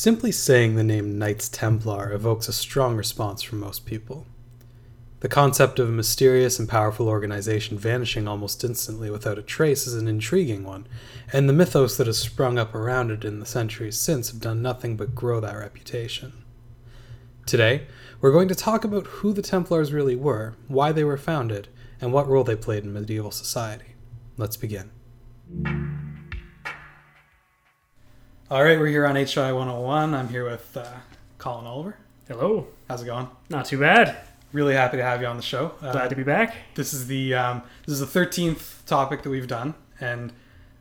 Simply saying the name Knights Templar evokes a strong response from most people. The concept of a mysterious and powerful organization vanishing almost instantly without a trace is an intriguing one, and the mythos that has sprung up around it in the centuries since have done nothing but grow that reputation. Today, we're going to talk about who the Templars really were, why they were founded, and what role they played in medieval society. Let's begin. All right, we're here on HI 101. I'm here with uh, Colin Oliver. Hello. How's it going? Not too bad. Really happy to have you on the show. Uh, Glad to be back. This is the um, this is the thirteenth topic that we've done, and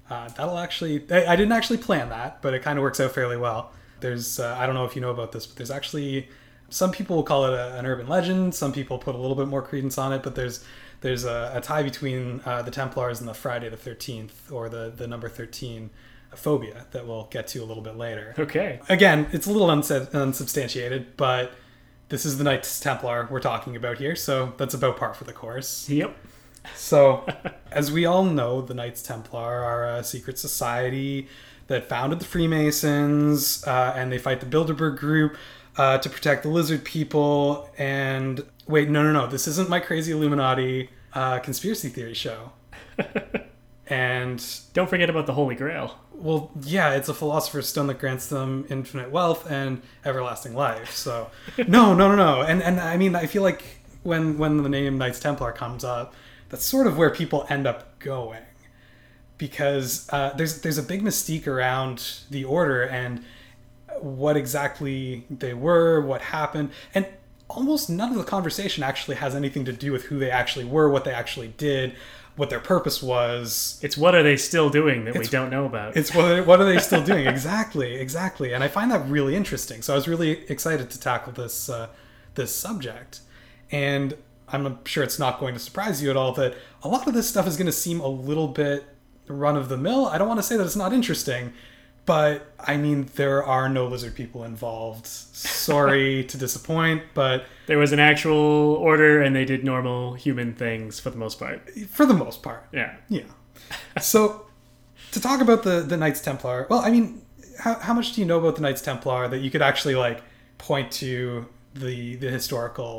uh, that'll actually I, I didn't actually plan that, but it kind of works out fairly well. There's uh, I don't know if you know about this, but there's actually some people will call it a, an urban legend. Some people put a little bit more credence on it, but there's there's a, a tie between uh, the Templars and the Friday the Thirteenth, or the the number thirteen phobia that we'll get to a little bit later. Okay. Again, it's a little unsa- unsubstantiated, but this is the Knights Templar we're talking about here, so that's about par for the course. Yep. So, as we all know, the Knights Templar are a secret society that founded the Freemasons, uh, and they fight the Bilderberg Group uh, to protect the Lizard People. And wait, no, no, no, this isn't my crazy Illuminati uh, conspiracy theory show. and Don't forget about the Holy Grail. Well, yeah, it's a philosopher's stone that grants them infinite wealth and everlasting life. So, no, no, no, no. And and I mean, I feel like when when the name Knights Templar comes up, that's sort of where people end up going, because uh, there's there's a big mystique around the order and what exactly they were, what happened, and almost none of the conversation actually has anything to do with who they actually were, what they actually did, what their purpose was, It's what are they still doing that we don't know about? it's what, what are they still doing? exactly, exactly. And I find that really interesting. So I was really excited to tackle this uh, this subject. And I'm sure it's not going to surprise you at all that a lot of this stuff is going to seem a little bit run of the mill. I don't want to say that it's not interesting, but I mean there are no lizard people involved. Sorry to disappoint, but there was an actual order and they did normal human things for the most part. for the most part, Yeah. Yeah. So, to talk about the the Knights Templar, well, I mean, how, how much do you know about the Knights Templar that you could actually like point to the the historical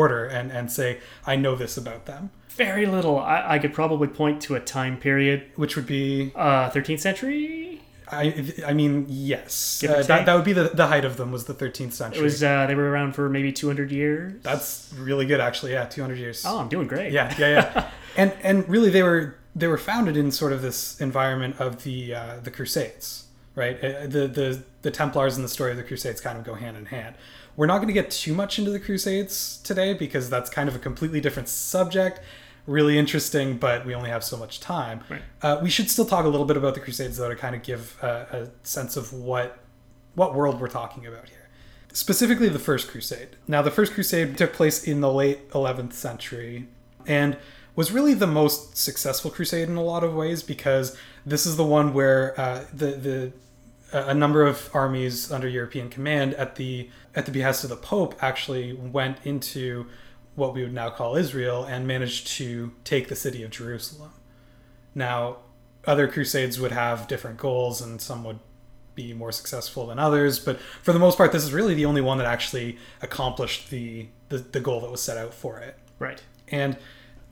order and and say I know this about them, Very little. I, I could probably point to a time period. which would be Uh, 13th century? I I mean yes, uh, that, that would be the the height of them was the 13th century. It was, uh, they were around for maybe 200 years. That's really good actually. Yeah, 200 years. Oh, I'm doing great. Yeah, yeah, yeah. and and really, they were they were founded in sort of this environment of the uh, the Crusades, right? Uh, The the the Templars and the story of the Crusades kind of go hand in hand. We're not going to get too much into the Crusades today because that's kind of a completely different subject. Really interesting, but we only have so much time. Right. Uh, we should still talk a little bit about the Crusades, though, to kind of give a, a sense of what what world we're talking about here. Specifically, the First Crusade. Now, the First Crusade took place in the late 11th century and was really the most successful crusade in a lot of ways because this is the one where uh, the the a number of armies under European command at the at the behest of the Pope actually went into what we would now call Israel and managed to take the city of Jerusalem. Now, other crusades would have different goals and some would be more successful than others, but for the most part this is really the only one that actually accomplished the the, the goal that was set out for it. Right. And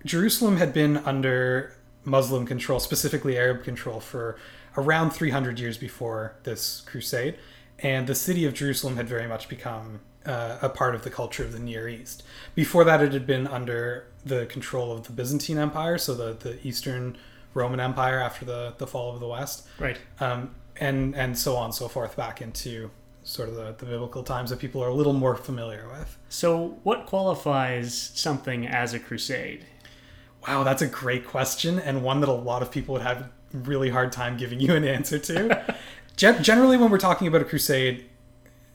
Jerusalem had been under Muslim control, specifically Arab control, for around 300 years before this crusade. And the city of Jerusalem had very much become uh, a part of the culture of the Near East. Before that, it had been under the control of the Byzantine Empire, so the, the Eastern Roman Empire after the, the fall of the West. Right. Um, and, and so on and so forth back into sort of the, the biblical times that people are a little more familiar with. So, what qualifies something as a crusade? Wow, that's a great question, and one that a lot of people would have really hard time giving you an answer to. Generally, when we're talking about a crusade,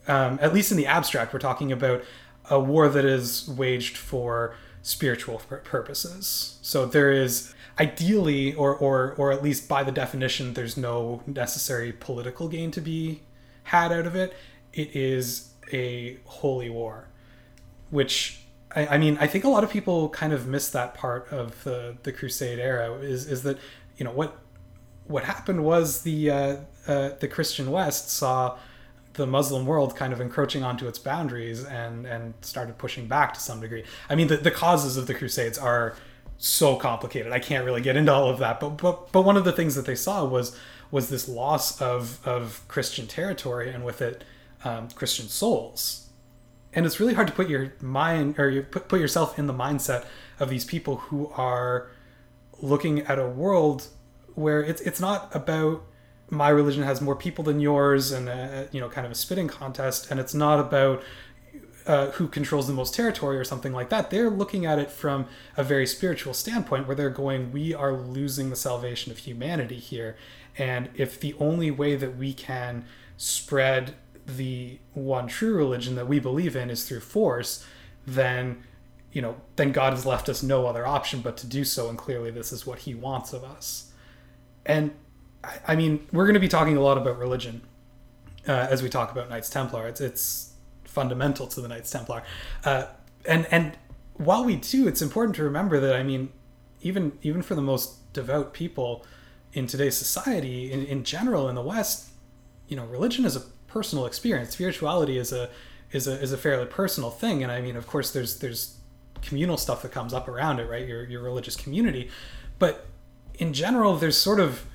um, at least in the abstract, we're talking about a war that is waged for spiritual pur- purposes. So there is ideally, or, or or at least by the definition, there's no necessary political gain to be had out of it. It is a holy war, which I, I mean, I think a lot of people kind of miss that part of the the Crusade era. Is is that you know what what happened was the uh, uh, the Christian West saw the Muslim world kind of encroaching onto its boundaries and and started pushing back to some degree. I mean, the, the causes of the Crusades are so complicated. I can't really get into all of that, but but but one of the things that they saw was was this loss of of Christian territory and with it um, Christian souls. And it's really hard to put your mind or you put, put yourself in the mindset of these people who are looking at a world where it's it's not about my religion has more people than yours and a, you know kind of a spitting contest and it's not about uh, who controls the most territory or something like that. They're looking at it from a very spiritual standpoint where they're going we are losing the salvation of humanity here and if the only way that we can spread the one true religion that we believe in is through force then you know then god has left us no other option but to do so and clearly this is what he wants of us. And I mean, we're going to be talking a lot about religion uh, as we talk about Knights Templar. It's it's fundamental to the Knights Templar, uh, and and while we do, it's important to remember that I mean, even even for the most devout people in today's society, in, in general in the West, you know, religion is a personal experience. Spirituality is a is a is a fairly personal thing, and I mean, of course, there's there's communal stuff that comes up around it, right? Your your religious community, but in general, there's sort of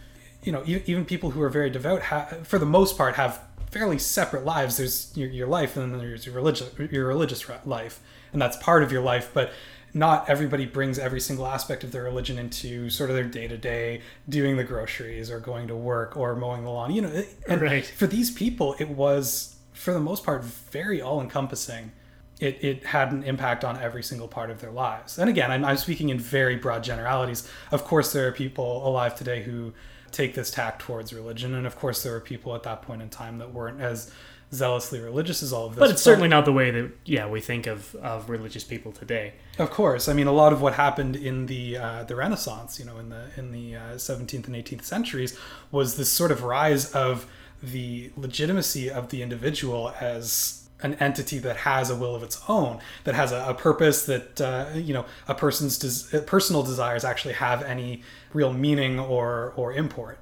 you know, even people who are very devout, for the most part, have fairly separate lives. There's your, your life, and then there's your religious your religious life, and that's part of your life. But not everybody brings every single aspect of their religion into sort of their day to day, doing the groceries or going to work or mowing the lawn. You know, and right. for these people, it was for the most part very all encompassing. It, it had an impact on every single part of their lives. And again, I'm, I'm speaking in very broad generalities. Of course, there are people alive today who take this tack towards religion. And of course, there were people at that point in time that weren't as zealously religious as all of this. But it's certainly not the way that yeah we think of, of religious people today. Of course, I mean a lot of what happened in the uh, the Renaissance, you know, in the in the uh, seventeenth and eighteenth centuries, was this sort of rise of the legitimacy of the individual as an entity that has a will of its own, that has a, a purpose, that uh, you know a person's des- personal desires actually have any real meaning or or import,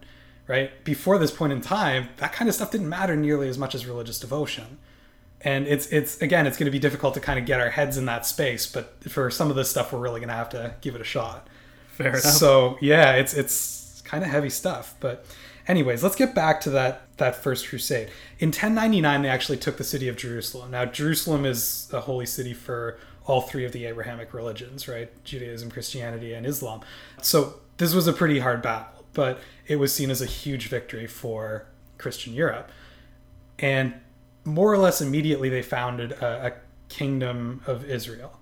right? Before this point in time, that kind of stuff didn't matter nearly as much as religious devotion, and it's it's again it's going to be difficult to kind of get our heads in that space, but for some of this stuff, we're really going to have to give it a shot. Fair enough. So yeah, it's it's kind of heavy stuff, but anyways, let's get back to that that first crusade. In 1099, they actually took the city of Jerusalem. Now, Jerusalem is a holy city for all three of the Abrahamic religions, right? Judaism, Christianity, and Islam. So this was a pretty hard battle, but it was seen as a huge victory for Christian Europe. And more or less immediately, they founded a, a kingdom of Israel,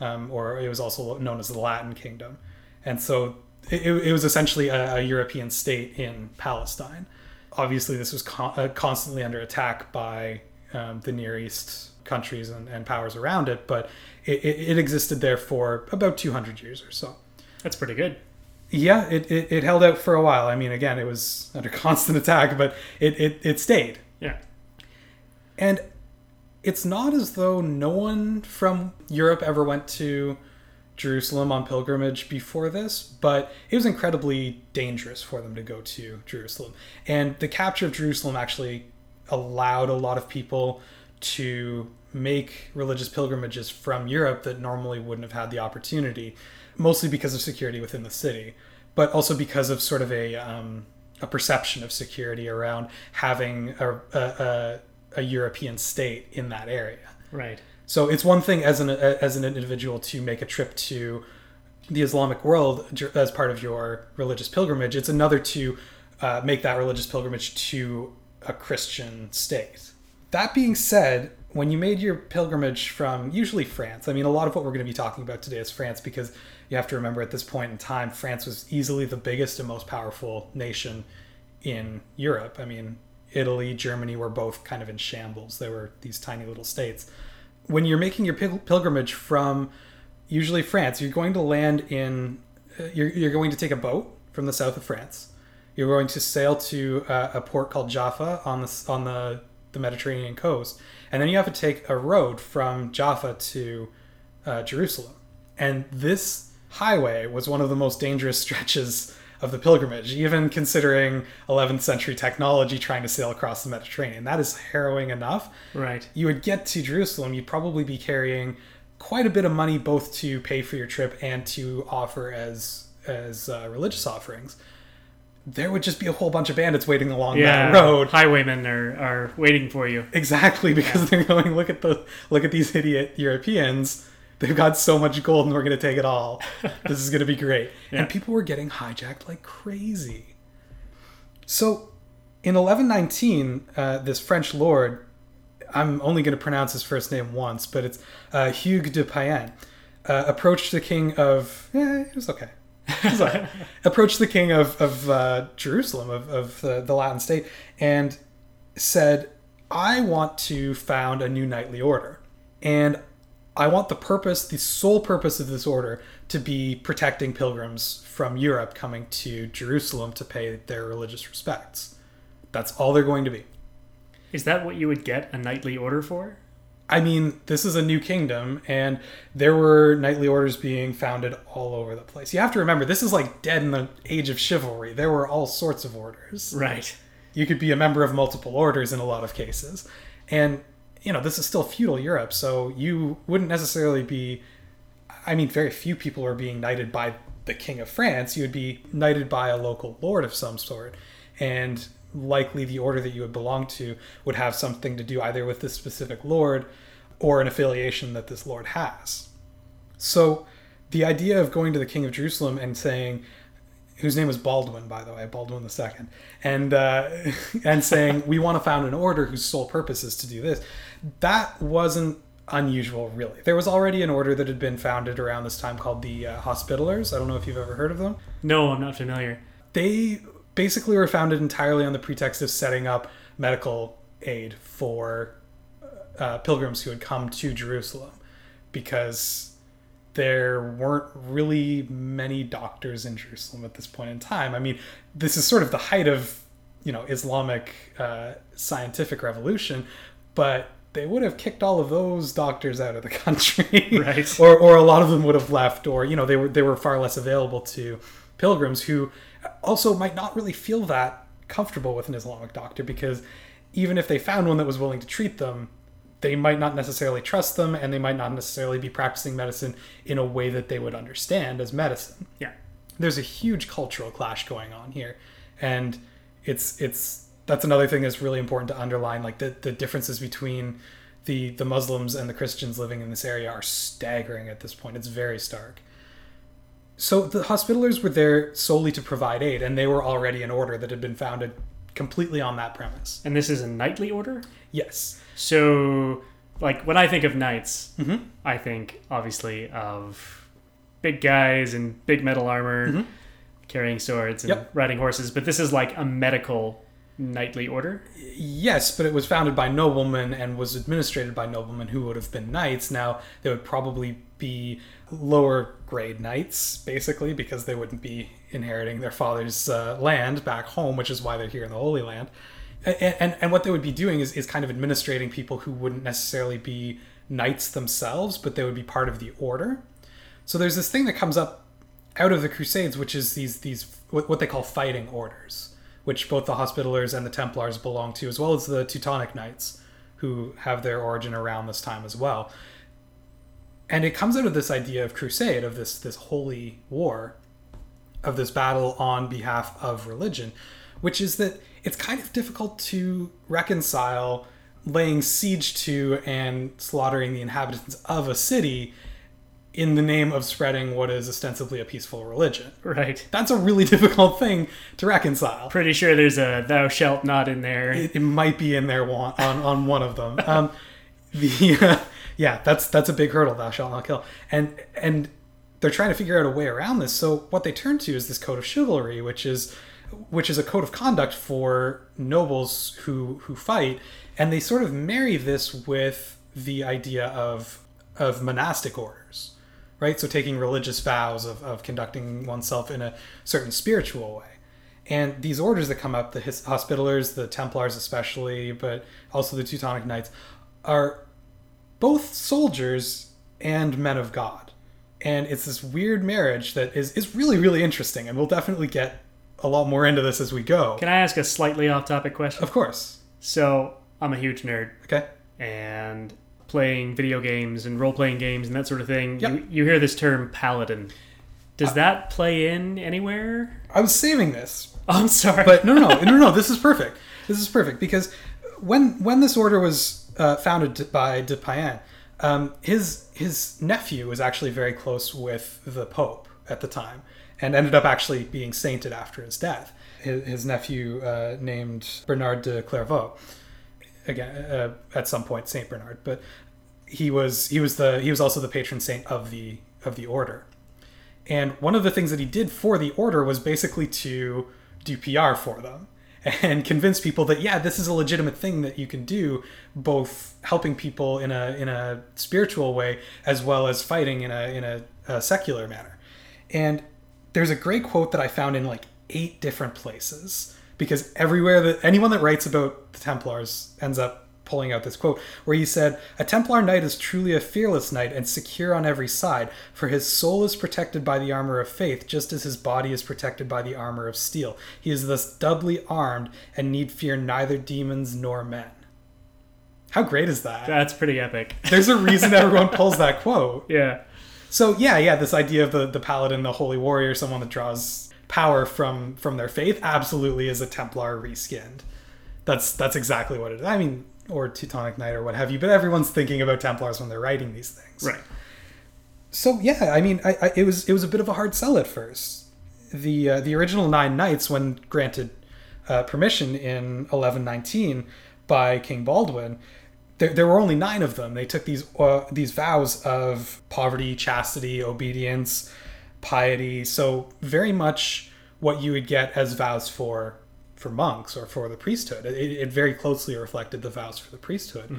um, or it was also known as the Latin Kingdom. And so it, it was essentially a, a, European state in Palestine. Obviously, this was con- uh, constantly under attack by um, the Near East countries and, and, powers around it, but it, it, it, existed there for about 200 years or so. That's pretty good. Yeah, it, it, it held out for a while. I mean, again, it was under constant attack, but it, it, it stayed. Yeah. And it's not as though no one from Europe ever went to Jerusalem on pilgrimage before this, but it was incredibly dangerous for them to go to Jerusalem. And the capture of Jerusalem actually allowed a lot of people to make religious pilgrimages from Europe that normally wouldn't have had the opportunity, mostly because of security within the city. but also because of sort of a um, a perception of security around having a, a, a, a European state in that area. Right. So it's one thing as an as an individual to make a trip to the Islamic world as part of your religious pilgrimage. It's another to uh, make that religious pilgrimage to a Christian state. That being said, when you made your pilgrimage from usually France, I mean, a lot of what we're going to be talking about today is France because you have to remember at this point in time, France was easily the biggest and most powerful nation in Europe. I mean, Italy, Germany were both kind of in shambles. They were these tiny little states. When you're making your pilgrimage from usually France, you're going to land in, uh, you're, you're going to take a boat from the south of France. You're going to sail to uh, a port called Jaffa on the, on the, the Mediterranean coast. And then you have to take a road from Jaffa to uh, Jerusalem. And this highway was one of the most dangerous stretches of the pilgrimage, even considering 11th century technology trying to sail across the Mediterranean. That is harrowing enough. Right. You would get to Jerusalem, you'd probably be carrying quite a bit of money both to pay for your trip and to offer as as uh, religious offerings. There would just be a whole bunch of bandits waiting along Yeah. that road. Highwaymen are, are waiting for you. Exactly, because they're going, look at the look at these idiot Europeans. They've got so much gold and we're gonna take it all. this is gonna be great. Yeah. And people were getting hijacked like crazy. So in 1119, uh, this French lord, I'm only going to pronounce his first name once, but it's uh, Hugues de Payenne, uh, approached the king of. Eh, it was okay. It was all right. approached the king of, of uh, Jerusalem, of, of the Latin state, and said, I want to found a new knightly order. And I want the purpose, the sole purpose of this order, to be protecting pilgrims from Europe coming to Jerusalem to pay their religious respects. That's all they're going to be. Is that what you would get a knightly order for? I mean, this is a new kingdom, and there were knightly orders being founded all over the place. You have to remember, this is like dead in the age of chivalry. There were all sorts of orders. Right. You could be a member of multiple orders in a lot of cases. And, you know, this is still feudal Europe, so you wouldn't necessarily be. I mean, very few people are being knighted by the King of France. You would be knighted by a local lord of some sort. And likely the order that you would belong to would have something to do either with this specific lord or an affiliation that this lord has. So the idea of going to the King of Jerusalem and saying, whose name was Baldwin, by the way, Baldwin II, and uh, and saying we want to found an order whose sole purpose is to do this, that wasn't unusual, really. There was already an order that had been founded around this time called the uh, Hospitallers. I don't know if you've ever heard of them. No, I'm not familiar. They basically were founded entirely on the pretext of setting up medical aid for uh, pilgrims who had come to Jerusalem because there weren't really many doctors in Jerusalem at this point in time. I mean, this is sort of the height of, you know, Islamic uh, scientific revolution, but they would have kicked all of those doctors out of the country, Right. or or a lot of them would have left, or you know, they were they were far less available to pilgrims who also might not really feel that comfortable with an Islamic doctor because even if they found one that was willing to treat them, they might not necessarily trust them and they might not necessarily be practicing medicine in a way that they would understand as medicine. Yeah. There's a huge cultural clash going on here. And it's it's that's another thing that's really important to underline like the, the differences between the the Muslims and the Christians living in this area are staggering at this point. It's very stark. So the hospitallers were there solely to provide aid, and they were already an order that had been founded completely on that premise. And this is a knightly order? Yes. So, like, when I think of knights, Mhm. I think obviously of big guys in big metal armor, Mhm. carrying swords and Yep. riding horses, but this is like a medical knightly order. Yes, but it was founded by noblemen and was administrated by noblemen who would have been knights. Now, they would probably be lower grade knights, basically, because they wouldn't be inheriting their father's uh, land back home, which is why they're here in the Holy Land. And, and, what they would be doing is, is kind of administrating people who wouldn't necessarily be knights themselves, but they would be part of the order. So there's this thing that comes up out of the Crusades, which is these these what what they call fighting orders, which both the Hospitallers and the Templars belong to, as well as the Teutonic Knights, who have their origin around this time as well. And it comes out of this idea of crusade, of this this holy war, of this battle on behalf of religion, which is that it's kind of difficult to reconcile laying siege to and slaughtering the inhabitants of a city in the name of spreading what is ostensibly a peaceful religion. Right. That's a really difficult thing to reconcile. Pretty sure there's a thou shalt not in there. It, it might be in there one, on on one of them. Um, the uh, yeah, that's that's a big hurdle. Thou shalt not kill, and and they're trying to figure out a way around this. So what they turn to is this code of chivalry, which is which is a code of conduct for nobles who who fight, and they sort of marry this with the idea of of monastic orders right? So taking religious vows of, of conducting oneself in a certain spiritual way. And these orders that come up, the Hospitallers, the Templars especially, but also the Teutonic Knights, are both soldiers and men of God. And it's this weird marriage that is, is really, really interesting. And we'll definitely get a lot more into this as we go. Can I ask a slightly off topic question? Of course. So, I'm a huge nerd. Okay. And playing video games and role playing games and that sort of thing, Yep. you, you hear this term paladin. Does that play in anywhere? I was saving this Oh, I'm sorry. but no, no, no, no, no. This is perfect. This is perfect because when when this order was uh, founded by de Payen, um, his his nephew was actually very close with the Pope at the time, and ended up actually being sainted after his death. His, his nephew uh, named Bernard de Clairvaux, again uh, at some point Saint Bernard, but he was he was the he was also the patron saint of the of the order. And one of the things that he did for the order was basically to do PR for them and convince people that yeah, this is a legitimate thing that you can do, both helping people in a in a spiritual way as well as fighting in a in a, a secular manner. And there's a great quote that I found in like eight different places because everywhere that anyone that writes about the Templars ends up pulling out this quote where he said, A Templar knight is truly a fearless knight and secure on every side, for his soul is protected by the armor of faith, just as his body is protected by the armor of steel. He is thus doubly armed and need fear neither demons nor men. How great is that? That's pretty epic. There's a reason everyone pulls that quote. Yeah. So yeah, yeah, this idea of the, the paladin, the holy warrior, someone that draws power from from their faith, absolutely is a Templar reskinned. That's that's exactly what it is. I mean, or Teutonic Knight or what have you, but everyone's thinking about Templars when they're writing these things. Right. So yeah, I mean, I, I, it was it was a bit of a hard sell at first. The uh, the original nine knights, when granted uh, permission in 1119 by King Baldwin, there, there were only nine of them. They took these uh, these vows of poverty, chastity, obedience, piety. So very much what you would get as vows for for monks or for the priesthood. It, it very closely reflected the vows for the priesthood.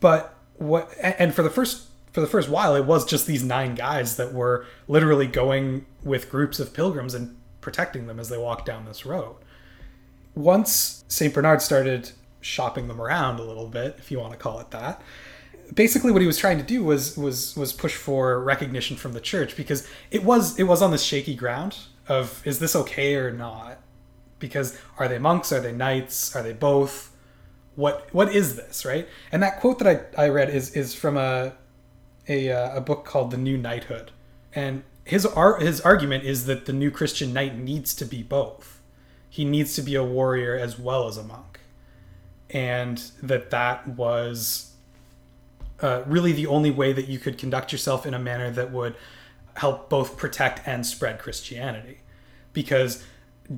But what and for the first for the first while, it was just these nine guys that were literally going with groups of pilgrims and protecting them as they walked down this road. Once Saint Bernard started shopping them around a little bit, if you want to call it that, basically what he was trying to do was was was push for recognition from the church because it was it was on this shaky ground of is this okay or not? Because are they monks? Are they knights? Are they both? What what is this right? And that quote that i, I read is is from a a, uh, a book called the new knighthood. And his ar- his argument is that the new christian knight needs to be both. He needs to be a warrior as well as a monk and that that was uh, really the only way that you could conduct yourself in a manner that would help both protect and spread christianity. Because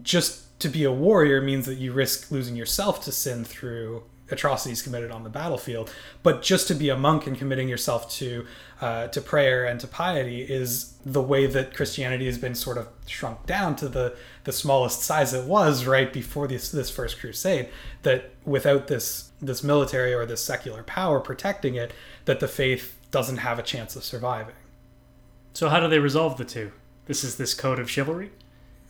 just to be a warrior means that you risk losing yourself to sin through atrocities committed on the battlefield. But just to be a monk and committing yourself to uh, to prayer and to piety is the way that Christianity has been sort of shrunk down to the the smallest size it was right before this this first crusade. That without this this military or this secular power protecting it, that the faith doesn't have a chance of surviving. So how do they resolve the two? This is this code of chivalry.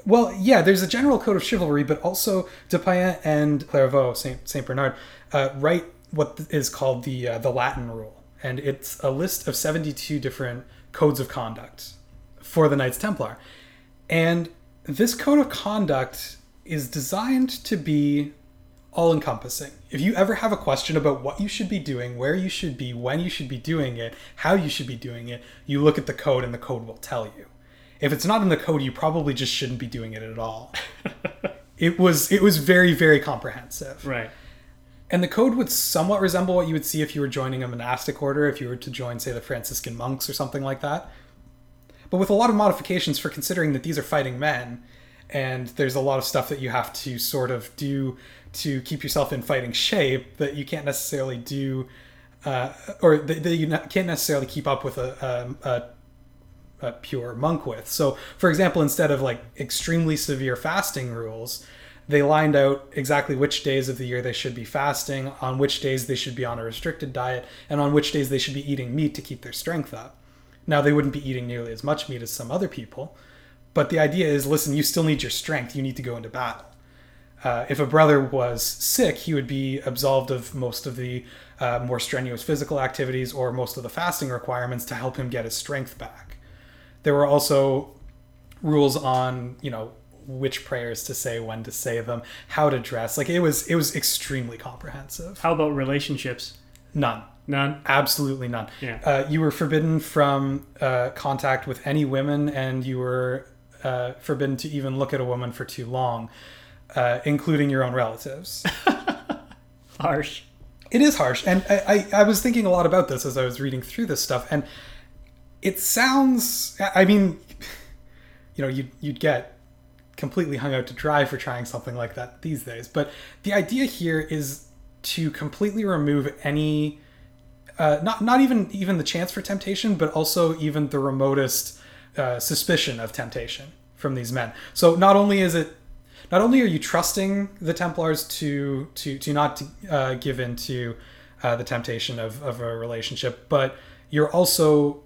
Well, yeah, there's a general code of chivalry, but also de Payen and Clairvaux, Saint Saint Bernard, uh, write what is called the uh, the Latin Rule, and it's a list of 72 different codes of conduct for the Knights Templar, and this code of conduct is designed to be all encompassing. If you ever have a question about what you should be doing, where you should be, when you should be doing it, how you should be doing it, you look at the code and the code will tell you. if it's not in the code, you probably just shouldn't be doing it at all. it was it was very very comprehensive. Right. And the code would somewhat resemble what you would see if you were joining a monastic order, if you were to join, say, the Franciscan monks or something like that. But with a lot of modifications for considering that these are fighting men, and there's a lot of stuff that you have to sort of do to keep yourself in fighting shape that you can't necessarily do, uh, or that, you can't necessarily keep up with a, a, a a pure monk with. So, for example, instead of like extremely severe fasting rules, they lined out exactly which days of the year they should be fasting, on which days they should be on a restricted diet, and on which days they should be eating meat to keep their strength up. Now, they wouldn't be eating nearly as much meat as some other people, but the idea is listen, you still need your strength, you need to go into battle. Uh, if a brother was sick, he would be absolved of most of the uh, more strenuous physical activities or most of the fasting requirements to help him get his strength back. There were also rules on, you know, which prayers to say, when to say them, how to dress. Like it was it was extremely comprehensive. How about relationships? None. None. Absolutely none. Yeah. Uh, you were forbidden from uh, contact with any women, and you were uh, forbidden to even look at a woman for too long, uh, including your own relatives. Harsh. It is harsh, and I, I, I was thinking a lot about this as I was reading through this stuff, and it sounds. I mean, you know, you'd you'd get completely hung out to dry for trying something like that these days. But the idea here is to completely remove any, uh, not not even even the chance for temptation, but also even the remotest uh, suspicion of temptation from these men. So not only is it, not only are you trusting the Templars to to to not uh, give in to uh, the temptation of of a relationship, but you're also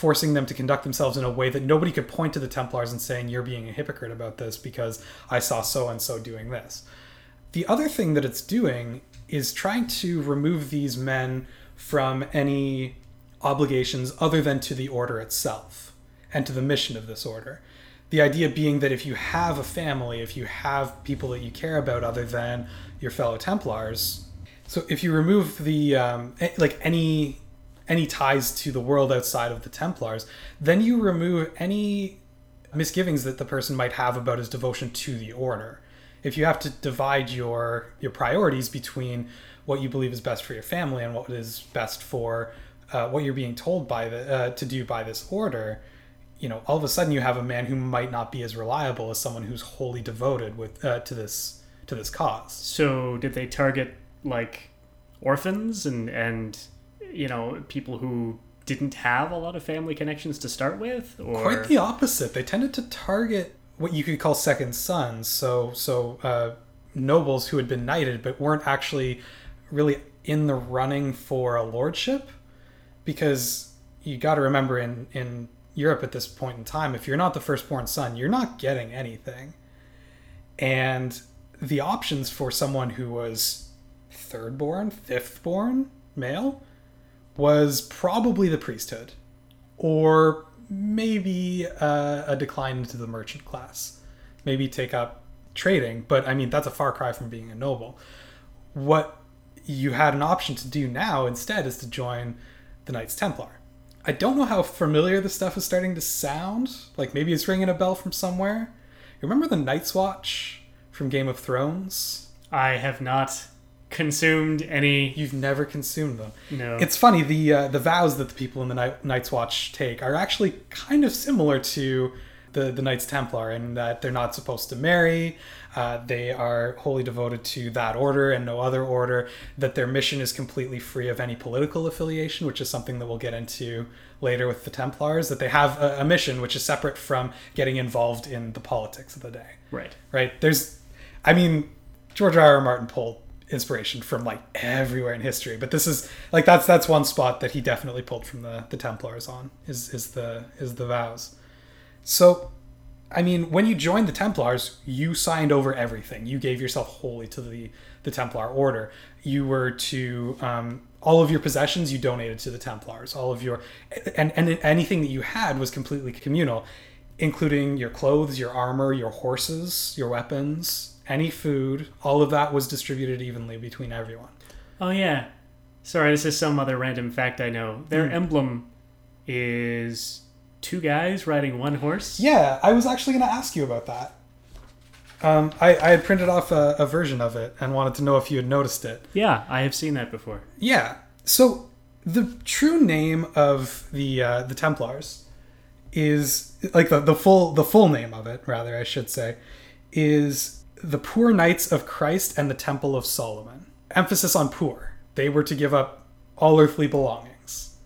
forcing them to conduct themselves in a way that nobody could point to the Templars and saying you're being a hypocrite about this because I saw so and so doing this. The other thing that it's doing is trying to remove these men from any obligations other than to the order itself and to the mission of this order. The idea being that if you have a family, if you have people that you care about other than your fellow Templars, so if you remove the um, like any any ties to the world outside of the Templars, then you remove any misgivings that the person might have about his devotion to the order. If you have to divide your your priorities between what you believe is best for your family and what is best for uh, what you're being told by the uh, to do by this order, you know, all of a sudden you have a man who might not be as reliable as someone who's wholly devoted with uh, to this to this cause. So did they target like orphans and and you know people who didn't have a lot of family connections to start with or Quite the opposite. They tended to target what you could call second sons. So so uh, nobles who had been knighted but weren't actually really in the running for a lordship, because you got to remember in in Europe at this point in time, if you're not the firstborn son, you're not getting anything. And the options for someone who was thirdborn, fifthborn male was probably the priesthood, or maybe uh, a decline into the merchant class. Maybe take up trading, but I mean, that's a far cry from being a noble. What you had an option to do now instead is to join the Knights Templar. I don't know how familiar this stuff is starting to sound. Like maybe it's ringing a bell from somewhere. You remember the Night's Watch from Game of Thrones? I have not consumed any You've never consumed them. no It's funny the uh, the vows that the people in the Night, Night's Watch take are actually kind of similar to the the Knights Templar in that they're not supposed to marry. Uh, they are wholly devoted to that order and no other order. That their mission is completely free of any political affiliation, which is something that we'll get into later with the Templars. That they have a, a mission which is separate from getting involved in the politics of the day right right? There's, I mean, George R. R. Martin pulled inspiration from like everywhere in history, but this is like that's that's one spot that he definitely pulled from the the Templars on is is the is the vows. So, I mean, when you joined the Templars, you signed over everything. You gave yourself wholly to the the Templar order. You were to um, all of your possessions you donated to the Templars. All of your and and anything that you had was completely communal, including your clothes, your armor, your horses, your weapons, any food. All of that was distributed evenly between everyone. oh yeah sorry this is some other random fact i know their Hmm. emblem is two guys riding one horse. Yeah, I was actually going to ask you about that. Um, I, I had printed off a, a version of it and wanted to know if you had noticed it. Yeah, I have seen that before. Yeah. So the true name of the uh, the Templars is like the, the full the full name of it, rather I should say, is the Poor Knights of Christ and the Temple of Solomon. Emphasis on poor. They were to give up all earthly belongings.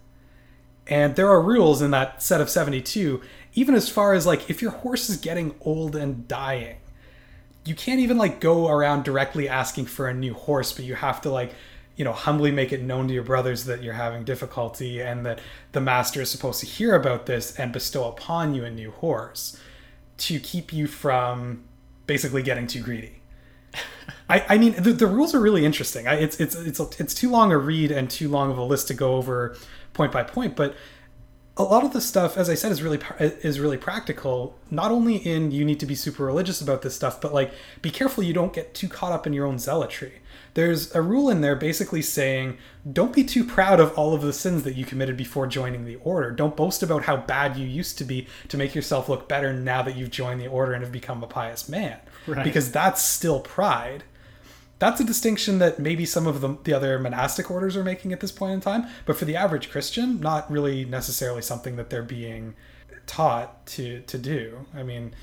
And there are rules in that set of 72, even as far as like if your horse is getting old and dying, you can't even like go around directly asking for a new horse, but you have to like, you know, humbly make it known to your brothers that you're having difficulty and that the master is supposed to hear about this and bestow upon you a new horse to keep you from basically getting too greedy. I, I mean the, the rules are really interesting. I, it's it's it's it's too long a read and too long of a list to go over point by point, but a lot of the stuff, as I said, is really is really practical. Not only in you need to be super religious about this stuff, but like be careful you don't get too caught up in your own zealotry. There's a rule in there basically saying don't be too proud of all of the sins that you committed before joining the order. Don't boast about how bad you used to be to make yourself look better now that you've joined the order and have become a pious man. Right. Because that's still pride that's a distinction that maybe some of the, the other monastic orders are making at this point in time but for the average christian not really necessarily something that they're being taught to to do i mean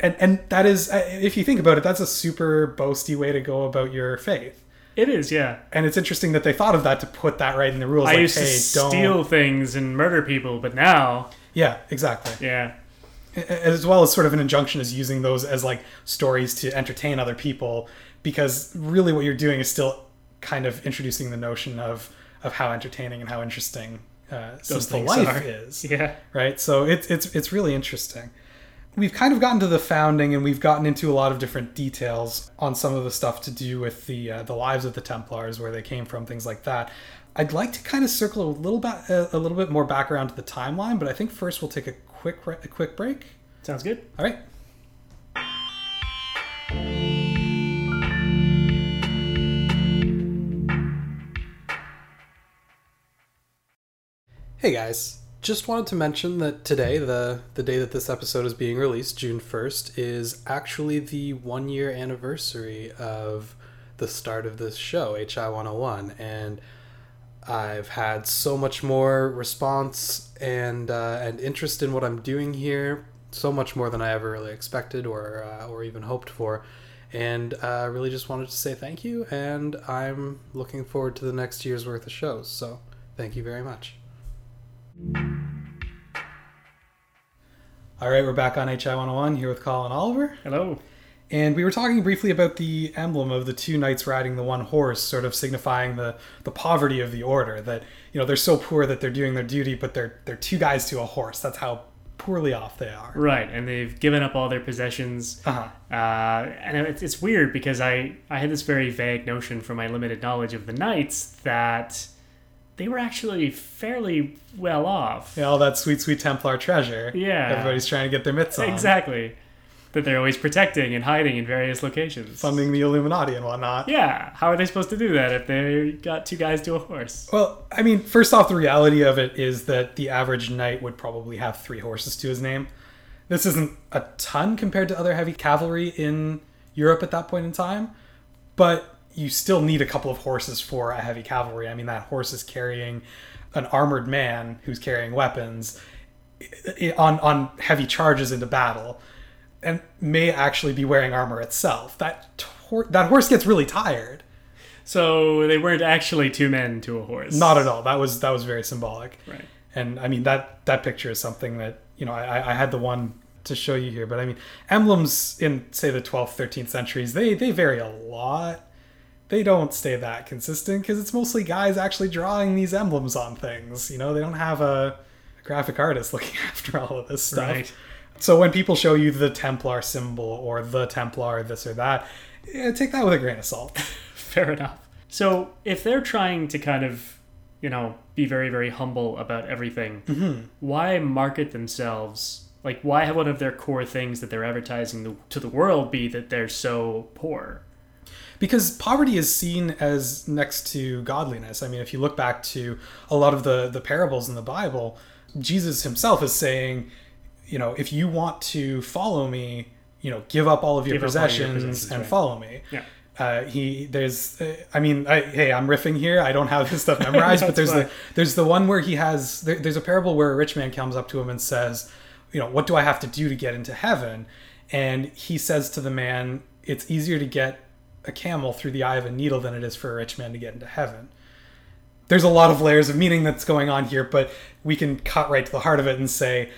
and and that is if you think about it that's a super boasty way to go about your faith It is, yeah. and it's interesting that they thought of that to put that right in the rules I like used hey to don't steal things and murder people, but now, yeah exactly yeah, as well as sort of an injunction is using those as like stories to entertain other people because really what you're doing is still kind of introducing the notion of of how entertaining and how interesting uh, simple things life are. is yeah. right so it's it's it's really interesting we've kind of gotten to the founding and we've gotten into a lot of different details on some of the stuff to do with the uh, the lives of the templars where they came from things like that i'd like to kind of circle a little bit a little bit more back around to the timeline but i think first we'll take a quick a quick break Sounds good. all right. Hey guys, just wanted to mention that today, the the day that this episode is being released, June 1st, is actually the 1 year anniversary of the start of this show, HI 101 and I've had so much more response and uh, and interest in what I'm doing here, so much more than I ever really expected or uh, or even hoped for, and uh, really just wanted to say thank you. And I'm looking forward to the next year's worth of shows. So thank you very much. All right, we're back on HI 101 here with Colin Oliver. Hello. And we were talking briefly about the emblem of the two knights riding the one horse, sort of signifying the, the poverty of the order. That you know they're so poor that they're doing their duty, but they're they're two guys to a horse. That's how poorly off they are. Right, and they've given up all their possessions. Uh-huh. Uh, and it's, it's weird because I, I had this very vague notion from my limited knowledge of the knights that they were actually fairly well off. Yeah, all that sweet, sweet Templar treasure. Yeah. everybody's trying to get their mitts on. Exactly. That they're always protecting and hiding in various locations. Funding the Illuminati and whatnot. Yeah, how are they supposed to do that if they got two guys to a horse? Well, I mean, first off, the reality of it is that the average knight would probably have three horses to his name. This isn't a ton compared to other heavy cavalry in Europe at that point in time, but you still need a couple of horses for a heavy cavalry. I mean, that horse is carrying an armored man who's carrying weapons on on heavy charges into battle, and may actually be wearing armor itself. That tor- that horse gets really tired. So they weren't actually two men to a horse. Not at all. That was that was very symbolic. Right. And I mean that that picture is something that you know I, I had the one to show you here, but I mean emblems in say the 12th, 13th centuries they they vary a lot. They don't stay that consistent because it's mostly guys actually drawing these emblems on things. You know, they don't have a, graphic artist looking after all of this stuff. Right. So when people show you the Templar symbol or the Templar this or that, yeah, take that with a grain of salt. Fair enough. So if they're trying to kind of, you know, be very, very humble about everything, Mm-hmm. why market themselves? Like, why have one of their core things that they're advertising the, to the world be that they're so poor? Because poverty is seen as next to godliness. I mean, if you look back to a lot of the the parables in the Bible, Jesus himself is saying, you know, if you want to follow me, you know, give up all of your, up all your possessions, possessions, and right. follow me. Yeah. Uh, he there's uh, I mean I, hey I'm riffing here I don't have this stuff memorized but there's fine. the there's the one where he has there, there's a parable where a rich man comes up to him and says you know what do I have to do to get into heaven and he says to the man it's easier to get a camel through the eye of a needle than it is for a rich man to get into heaven there's a lot of layers of meaning that's going on here, but we can cut right to the heart of it and say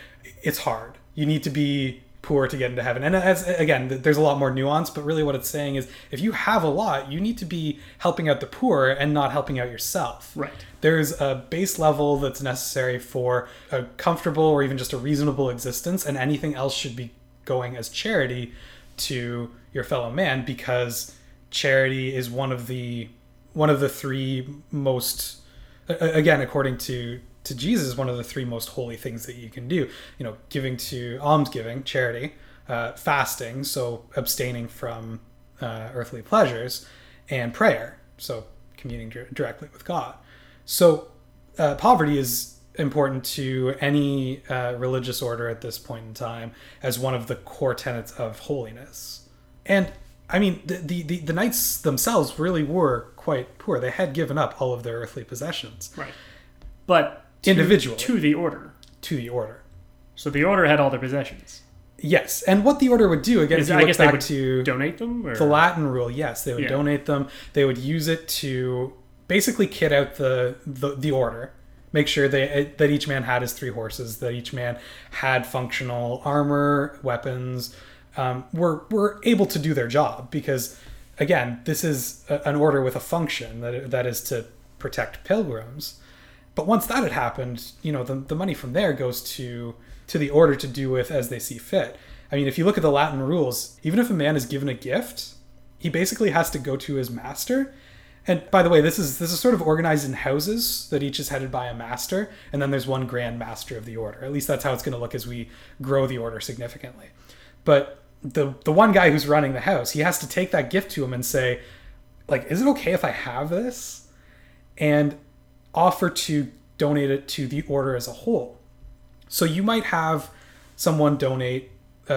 it's hard. You need to be poor to get into heaven. And as again, there's a lot more nuance, but really what it's saying is if you have a lot, you need to be helping out the poor and not helping out yourself. Right. There's a base level that's necessary for a comfortable or even just a reasonable existence, and anything else should be going as charity to your fellow man because charity is one of the one of the three most again according to to jesus one of the three most holy things that you can do. You know giving to almsgiving charity uh, fasting so abstaining from uh, earthly pleasures and prayer so communing dir- directly with god. So uh, poverty is important to any uh, religious order at this point in time as one of the core tenets of holiness. And I mean, the, the, the, the knights themselves really were quite poor. They had given up all of their earthly possessions Right. But to, Individually. to the order. to the order. So the order had all their possessions. Yes, and what the order would do again, Is- if you I look guess they back would to Donate them, or the Latin rule, yes, they would Yeah. donate them. They would use it to basically kit out the the, the order, make sure they eh, that each man had his three horses, that each man had functional armor, weapons, um, were were able to do their job because again, this is a, an order with a function that that is to protect pilgrims. But once that had happened, you know, the, the money from there goes to to the order to do with as they see fit. I mean, if you look at the Latin rules, even if a man is given a gift, he basically has to go to his master. And by the way, this is this is sort of organized in houses that each is headed by a master, and then there's one grand master of the order. At least that's how it's going to look as we grow the order significantly. But the the one guy who's running the house, he has to take that gift to him and say, like, is it okay if I have this? And offer to donate it to the order as a whole. So you might have someone donate a,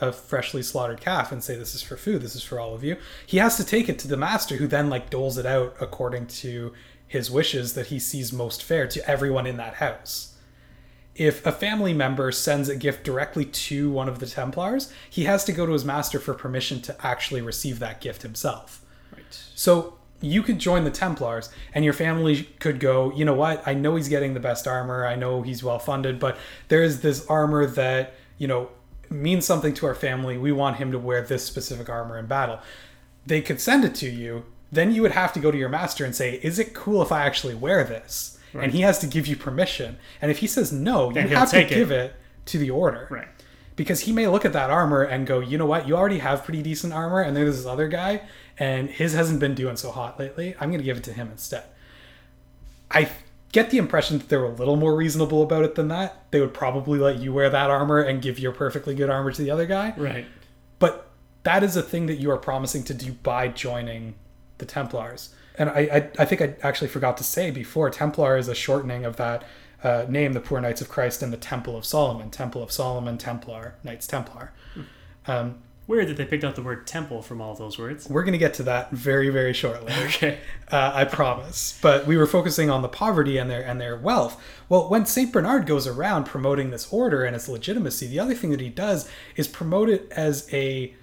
a, a freshly slaughtered calf and say this is for food, this is for all of you. He has to take it to the master, who then like doles it out according to his wishes that he sees most fair to everyone in that house. If a family member sends a gift directly to one of the Templars, he has to go to his master for permission to actually receive that gift himself. right. So you could join the Templars, and your family could go. You know what? I know he's getting the best armor. I know he's well funded, but there is this armor that you know means something to our family. We want him to wear this specific armor in battle. They could send it to you. Then you would have to go to your master and say, "Is it cool if I actually wear this?" And he has to give you permission. And if he says no, you he'll have to take it. give it to the order Right. because he may look at that armor and go, you know what, you already have pretty decent armor, and there's this other guy, and his hasn't been doing so hot lately. I'm going to give it to him instead. I get the impression that they're a little more reasonable about it than that. They would probably let you wear that armor and give your perfectly good armor to the other guy. Right. But that is a thing that you are promising to do by joining the Templars. And I, I, I think I actually forgot to say before, Templar is a shortening of that uh, name, the Poor Knights of Christ and the Temple of Solomon. Temple of Solomon, Templar, Knights Templar. Um, Weird that they picked out the word temple from all those words. we're going to get to that very, very shortly. Okay. uh, I promise. But we were focusing on the poverty and their and their wealth. Well, when Saint Bernard goes around promoting this order and its legitimacy, the other thing that he does is promote it as a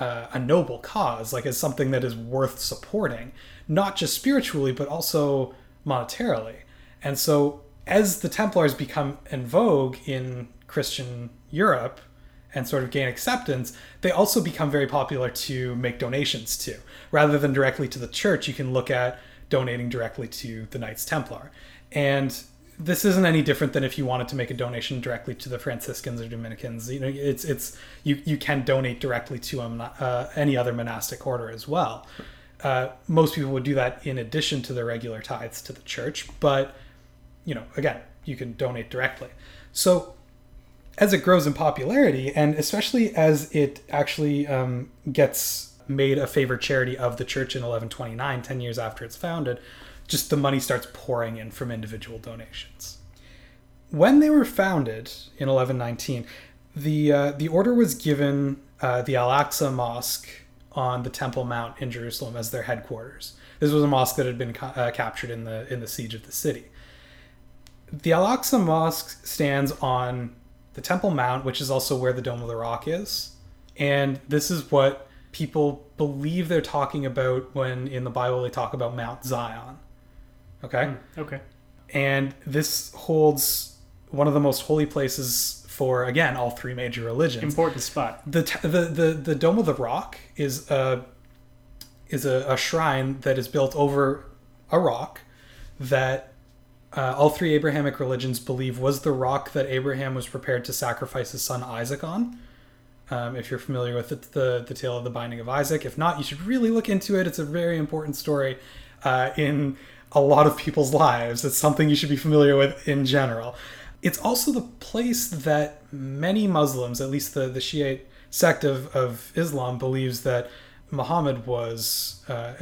uh, a noble cause, like as something that is worth supporting, not just spiritually but also monetarily. And so, as the Templars become in vogue in Christian Europe and sort of gain acceptance, they also become very popular to make donations to. Rather than directly to the church, you can look at donating directly to the Knights Templar. And this isn't any different than if you wanted to make a donation directly to the Franciscans or Dominicans. You know, it's it's you you can donate directly to a, uh, any other monastic order as well. Uh, most people would do that in addition to their regular tithes to the church, but you know, again, you can donate directly. So as it grows in popularity, and especially as it actually um, gets made a favored charity of the church in 1129, 10 years after it's founded, just the money starts pouring in from individual donations. when they were founded in 1119, the uh, the order was given uh, the Al Aqsa Mosque on the Temple Mount in Jerusalem as their headquarters. This was a mosque that had been ca- uh, captured in the in the siege of the city. The Al Aqsa Mosque stands on the Temple Mount, which is also where the Dome of the Rock is, and this is what people believe they're talking about when in the Bible they talk about Mount Zion. Okay, Okay. and this holds one of the most holy places for again all three major religions Important spot. the the the the dome of the rock is a is a, a shrine that is built over a rock that uh, all three Abrahamic religions believe was the rock that Abraham was prepared to sacrifice his son Isaac on. Um, if you're familiar with the, the the tale of the binding of Isaac, if not, you should really look into it. It's a very important story uh, in a lot of people's lives. It's something you should be familiar with in general. It's also the place that many Muslims, at least the, the Shiite sect of, of Islam, believes that Muhammad was uh,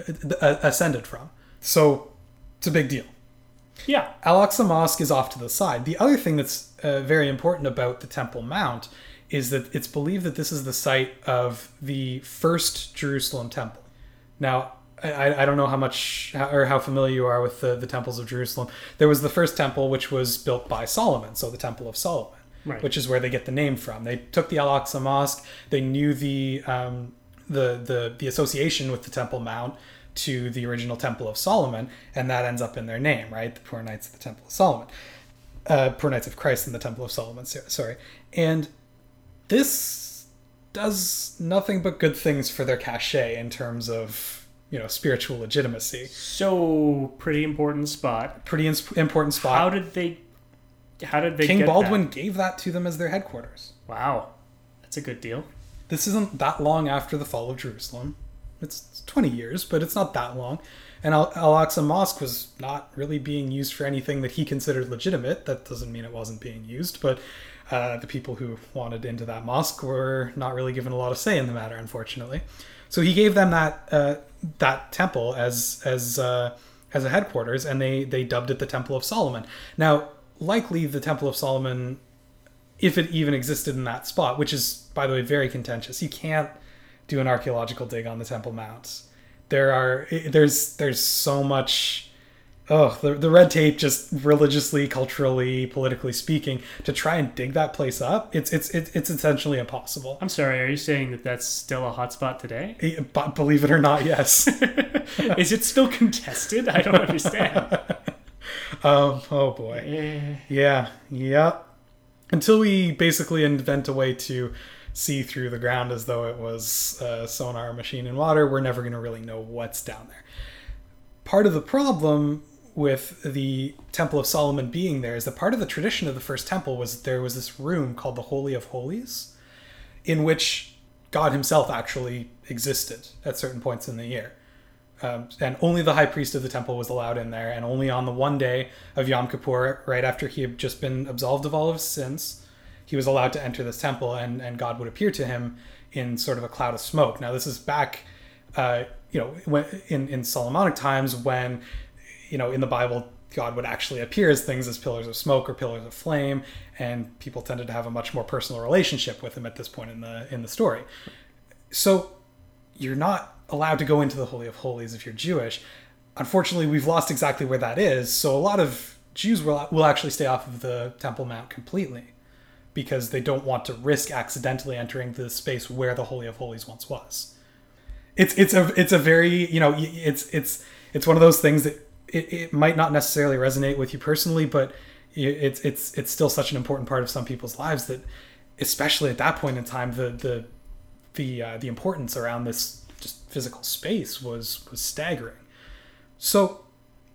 ascended from. So it's a big deal. Yeah. Al Aqsa Mosque is off to the side. The other thing that's uh, very important about the Temple Mount is that it's believed that this is the site of the first Jerusalem temple. Now, I, I don't know how much or how familiar you are with the, the temples of Jerusalem. There was the first temple, which was built by Solomon, so the Temple of Solomon, Right. which is where they get the name from. They took the Al Aqsa Mosque. They knew the um, the the the association with the Temple Mount to the original Temple of Solomon, and that ends up in their name, right? The Poor Knights of the Temple of Solomon, uh, Poor Knights of Christ in the Temple of Solomon. Sorry, and this does nothing but good things for their cachet in terms of you know spiritual legitimacy. So pretty important spot. Pretty important spot. How did they? How did they? King Baldwin that? gave that to them as their headquarters. Wow, that's a good deal. This isn't that long after the fall of Jerusalem. It's 20 years, but it's not that long. And Al Aqsa Mosque was not really being used for anything that he considered legitimate. That doesn't mean it wasn't being used, but uh, the people who wanted into that mosque were not really given a lot of say in the matter, unfortunately. So he gave them that uh, that temple as as uh, as a headquarters, and they they dubbed it the Temple of Solomon. Now, likely the Temple of Solomon if it even existed in that spot, which is, by the way, very contentious. You can't do an archaeological dig on the Temple Mount. There are there's there's so much oh the, the red tape just religiously, culturally, politically speaking to try and dig that place up. It's it's it's, it's essentially impossible. I'm sorry. Are you saying that that's still a hotspot today? But believe it or not, yes. Is it still contested? I don't understand. um, oh boy. Eh, Yeah, yeah. Until we basically invent a way to see through the ground as though it was a sonar machine in water, we're never going to really know what's down there. Part of the problem with the Temple of Solomon being there is that part of the tradition of the first temple was there was this room called the Holy of Holies, in which God Himself actually existed at certain points in the year. Um, and only the high priest of the temple was allowed in there, and only on the one day of Yom Kippur, right after he had just been absolved of all of his sins, he was allowed to enter this temple, and, and God would appear to him in sort of a cloud of smoke. Now, this is back, uh, you know, in in Solomonic times when, you know, in the Bible, God would actually appear as things as pillars of smoke or pillars of flame, and people tended to have a much more personal relationship with him at this point in the in the story. So you're not allowed to go into the Holy of Holies if you're Jewish. Unfortunately, we've lost exactly where that is. So a lot of Jews will, will actually stay off of the Temple Mount completely because they don't want to risk accidentally entering the space where the Holy of Holies once was. It's it's a it's a very you know it's it's it's one of those things that it, it might not necessarily resonate with you personally, but it's it's it's still such an important part of some people's lives that, especially at that point in time, the the the uh, the importance around this just physical space was was staggering. So,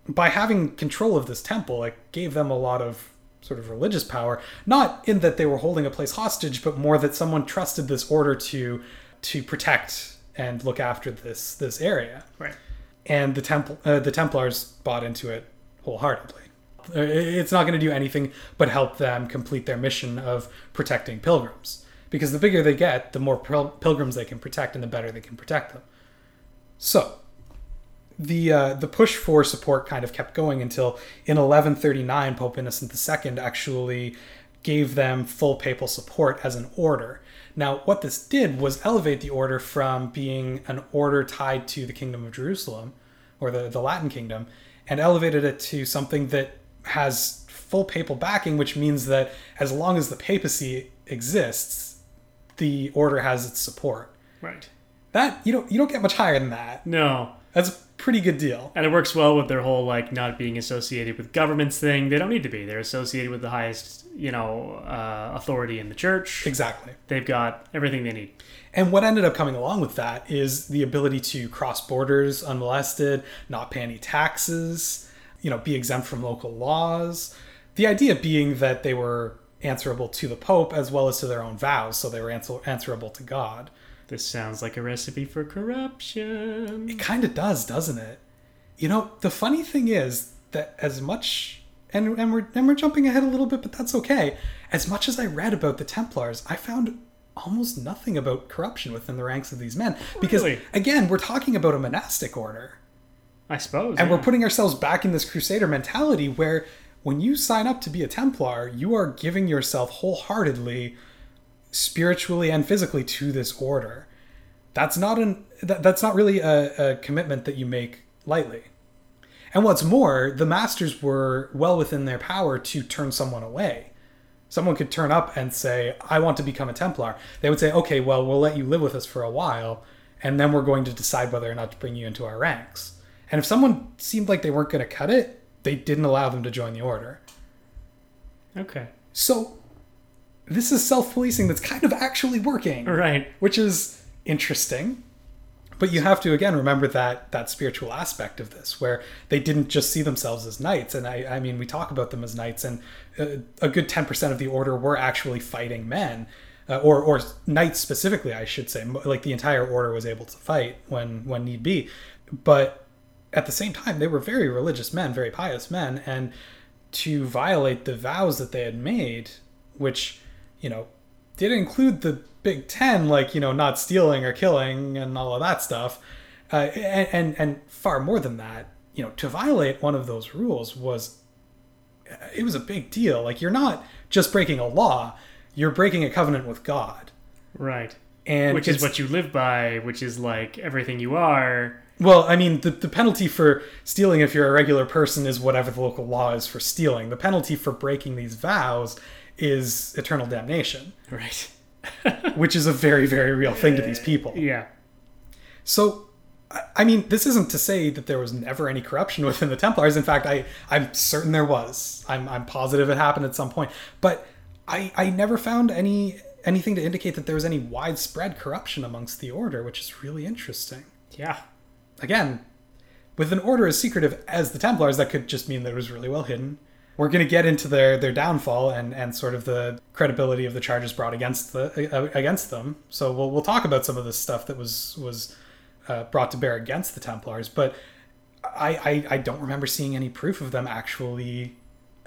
by having control of this temple, it gave them a lot of sort of religious power. Not in that they were holding a place hostage, but more that someone trusted this order to to protect and look after this this area. right. And the temple uh, the Templars bought into it wholeheartedly. Uh, It's not going to do anything but help them complete their mission of protecting pilgrims. Because the bigger they get, the more pil- pilgrims they can protect, and the better they can protect them. So, the uh, the push for support kind of kept going until in 1139 Pope Innocent II actually gave them full papal support as an order. Now, what this did was elevate the order from being an order tied to the Kingdom of Jerusalem or the, the Latin Kingdom and elevated it to something that has full papal backing, which means that as long as the papacy exists, the order has its support. Right. That you don't you don't get much higher than that. No. That's pretty good deal. And it works well with their whole like not being associated with governments thing. They don't need to be. They're associated with the highest, you know, uh, authority in the church. Exactly. They've got everything they need. And what ended up coming along with that is the ability to cross borders unmolested, not pay any taxes, you know, be exempt from local laws. The idea being that they were answerable to the Pope as well as to their own vows, so they were answer- answerable to God. This sounds like a recipe for corruption. It kind of does, doesn't it? You know, the funny thing is that as much and and we're and we're jumping ahead a little bit, but that's okay. As much as I read about the Templars, I found almost nothing about corruption within the ranks of these men oh, because Really? again, we're talking about a monastic order. I suppose. And yeah. we're putting ourselves back in this crusader mentality where when you sign up to be a Templar, you are giving yourself wholeheartedly, spiritually and physically to this order. That's not an that, that's not really a, a commitment that you make lightly. And what's more, the masters were well within their power to turn someone away. Someone could turn up and say, I want to become a Templar. They would say, okay, well, we'll let you live with us for a while, and then we're going to decide whether or not to bring you into our ranks. And if someone seemed like they weren't going to cut it, they didn't allow them to join the order. Okay. So this is self policing that's kind of actually working, Right. which is interesting. But you have to again remember that that spiritual aspect of this, where they didn't just see themselves as knights. And I, I mean, we talk about them as knights, and uh, a good ten percent of the order were actually fighting men, uh, or or knights specifically, I should say. Like the entire order was able to fight when when need be, but at the same time, they were very religious men, very pious men, and to violate the vows that they had made, which, you know, did include the Big Ten, like, you know, not stealing or killing and all of that stuff, uh, and, and, and far more than that, you know, to violate one of those rules was, it was a big deal. Like, you're not just breaking a law, you're breaking a covenant with God. Right. And which is what you live by, which is like everything you are. Well, I mean, the, the penalty for stealing if you're a regular person is whatever the local law is for stealing. The penalty for breaking these vows is eternal damnation, Right. which is a very, very real thing to these uh, people. Yeah. So, I- I mean, this isn't to say that there was never any corruption within the Templars. In fact, I, I'm certain there was. I'm, I'm positive it happened at some point. But I, I never found any anything to indicate that there was any widespread corruption amongst the order, which is really interesting. Yeah. again, with an order as secretive as the Templars, that could just mean that it was really well hidden. We're going to get into their, their downfall and, and sort of the credibility of the charges brought against the uh, against them. So we'll, we'll talk about some of the stuff that was was uh, brought to bear against the Templars, but I, I I don't remember seeing any proof of them actually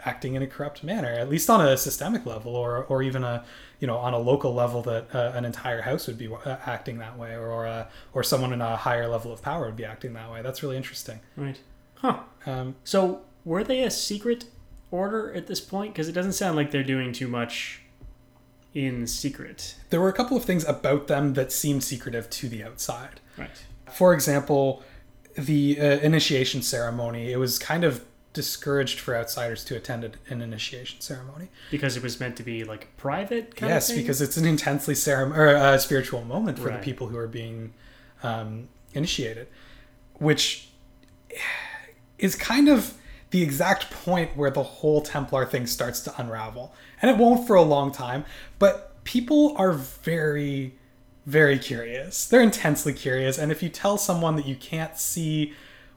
acting in a corrupt manner, at least on a systemic level, or or even a you know on a local level that uh, an entire house would be uh, acting that way, or or, uh, or someone in a higher level of power would be acting that way. That's really interesting. Right. Huh. Um, So were they a secret order at this point? Because it doesn't sound like they're doing too much in secret. there were a couple of things about them that seemed secretive to the outside. Right. For example, the uh, initiation ceremony. It was kind of discouraged for outsiders to attend an initiation ceremony. Because it was meant to be like private kind yes, of thing? because it's an intensely cerem- or uh, spiritual moment for Right. the people who are being um, initiated, which is kind of the exact point where the whole Templar thing starts to unravel. And it won't for a long time, but people are very, very curious. They're intensely curious. And if you tell someone that you can't see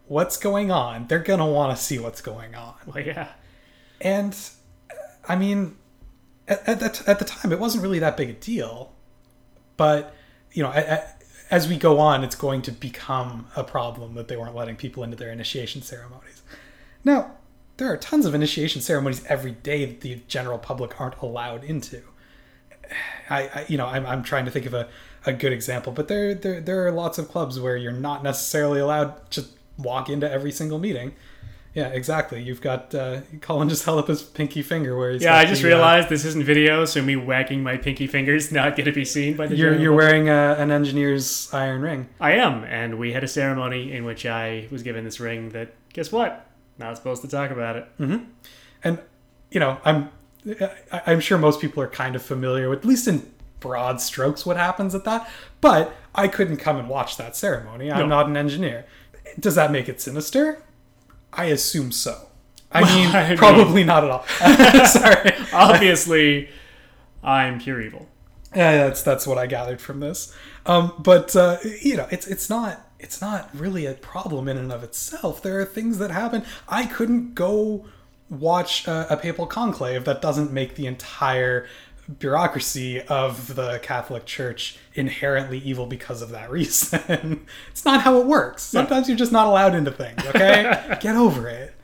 what's going on, they're going to want to see what's going on. Well, yeah. And I mean, at, at, the, at the time, it wasn't really that big a deal. But, you know, as we go on, it's going to become a problem that they weren't letting people into their initiation ceremonies. Now, there are tons of initiation ceremonies every day that the general public aren't allowed into. I, I you know, I'm, I'm trying to think of a, a good example, but there, there there are lots of clubs where you're not necessarily allowed to walk into every single meeting. Yeah, exactly. You've got uh, Colin just held up his pinky finger where he's. Yeah, I just the, uh, realized this isn't video, so me wagging my pinky fingers not going to be seen by the you're you're wearing a, an engineer's iron ring. I am, and we had a ceremony in which I was given this ring that, guess what? Not supposed to talk about it. and you know i'm I- i'm sure most people are kind of familiar with at least in broad strokes what happens at that but i couldn't come and watch that ceremony. I'm No. not an engineer. Does that make it sinister? I assume so. I mean I mean- probably not at all. Sorry. Obviously, I'm pure evil. yeah that's that's what i gathered from this. Um, but uh, you know it's it's not it's not really a problem in and of itself. There are things that happen. I couldn't go watch a, a papal conclave that doesn't make the entire bureaucracy of the catholic church inherently evil because of that reason. It's not how it works. Sometimes you're just not allowed into things okay? Get over it.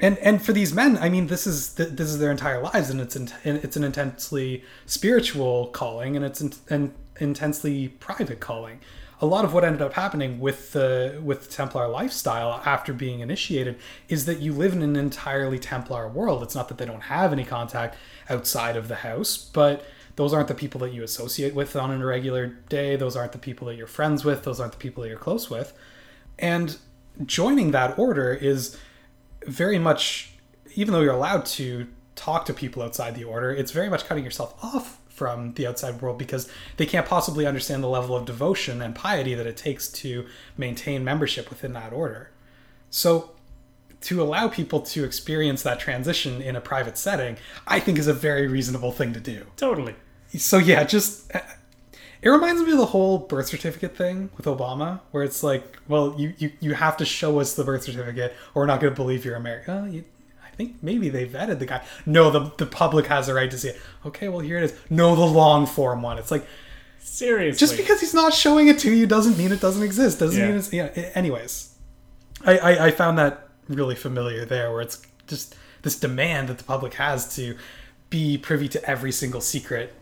And and for these men, I mean, this is th- this is their entire lives, and it's in, it's an intensely spiritual calling, and it's an intensely private calling. A lot of what ended up happening with the with the Templar lifestyle after being initiated is that you live in an entirely Templar world. It's not that they don't have any contact outside of the house, but those aren't the people that you associate with on a regular day. Those aren't the people that you're friends with. Those aren't the people that you're close with. And joining that order is very much, even though you're allowed to talk to people outside the order, it's very much cutting yourself off from the outside world because they can't possibly understand the level of devotion and piety that it takes to maintain membership within that order. So, to allow people to experience that transition in a private setting, I think is a very reasonable thing to do. Totally. So yeah, just uh, it reminds me of the whole birth certificate thing with Obama, where it's like, well, you you, you have to show us the birth certificate, or we're not going to believe you're American. Oh, you, think maybe they vetted the guy. No, the the public has a right to see it. Okay, well here it is. No, the long form one. It's like Seriously. just because he's not showing it to you doesn't mean it doesn't exist. Doesn't Yeah. mean it's yeah. a- Anyways, I, I I found that really familiar there, where it's just this demand that the public has to be privy to every single secret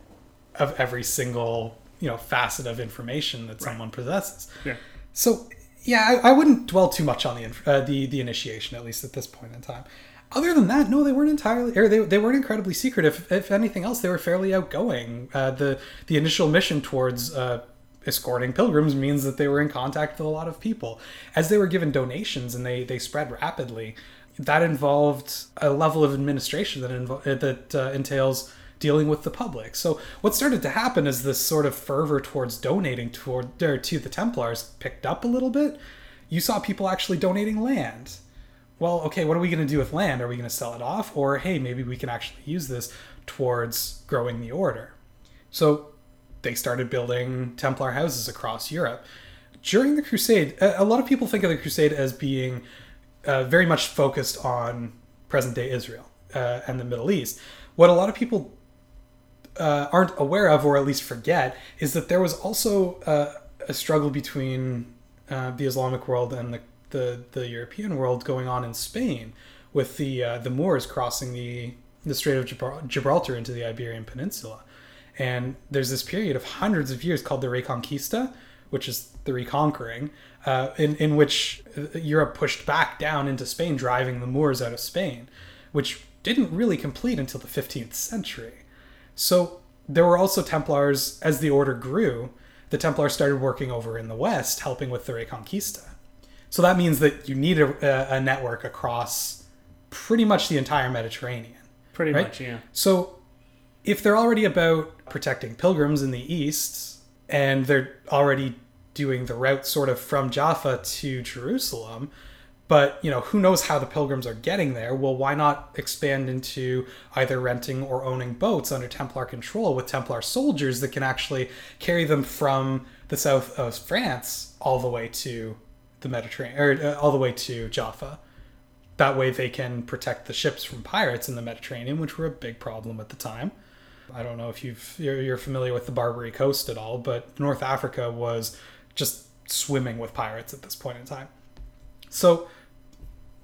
of every single you know facet of information that someone possesses. Yeah. So yeah, I, I wouldn't dwell too much on the uh, the the initiation at least at this point in time. Other than that, no, they weren't entirely, or they, they weren't incredibly secret. If, if anything else, they were fairly outgoing. Uh, the the initial mission towards uh, escorting pilgrims means that they were in contact with a lot of people. As they were given donations and they they spread rapidly, that involved a level of administration that invo- uh, that uh, entails dealing with the public. So what started to happen is this sort of fervor towards donating toward to the Templars picked up a little bit. You saw people actually donating land. Well, okay, what are we going to do with land? Are we going to sell it off or hey, maybe we can actually use this towards growing the order. So they started building Templar houses across Europe. During the Crusade, a lot of people think of the Crusade as being uh, very much focused on present day Israel uh, and the Middle East. What a lot of people uh, aren't aware of, or at least forget, is that there was also uh, a struggle between uh, the Islamic world and the, the, the European world going on in Spain, with the uh, the Moors crossing the the Strait of Gibral- Gibraltar into the Iberian Peninsula. And there's this period of hundreds of years called the Reconquista, which is the reconquering, uh, in, in which uh, Europe pushed back down into Spain, driving the Moors out of Spain, which didn't really complete until the 15th century. So there were also Templars, as the order grew, the Templars started working over in the West, helping with the Reconquista. So that means that you need a, a network across pretty much the entire Mediterranean. Pretty Right? much, yeah. So if they're already about protecting pilgrims in the east and they're already doing the route sort of from Jaffa to Jerusalem, but you know, who knows how the pilgrims are getting there? Well, why not expand into either renting or owning boats under Templar control with Templar soldiers that can actually carry them from the south of France all the way to the Mediterranean or uh, all the way to Jaffa? That way they can protect the ships from pirates in the Mediterranean, which were a big problem at the time. I don't know if you've you're, you're familiar with the Barbary Coast at all, but North Africa was just swimming with pirates at this point in time. So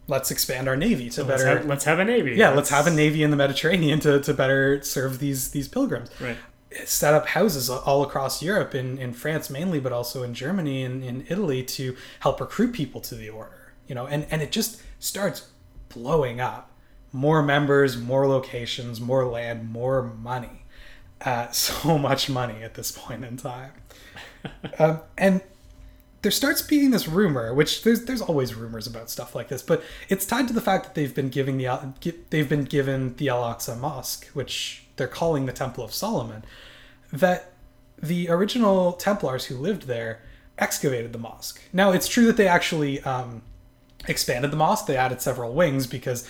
let's expand our navy to Let's better have, let's have a navy. yeah, let's have a navy in the Mediterranean to, to better serve these these pilgrims. Right. Set up houses all across Europe, in, in France mainly, but also in Germany and in Italy to help recruit people to the order. You know, and, and it just starts blowing up. More members, more locations, more land, more money. Uh, so much money at this point in time. um, and there starts being this rumor, which there's there's always rumors about stuff like this, but it's tied to the fact that they've been giving the they've been given the Al Aqsa Mosque, which they're calling the Temple of Solomon, that the original Templars who lived there excavated the mosque. Now it's true that they actually um, expanded the mosque; they added several wings because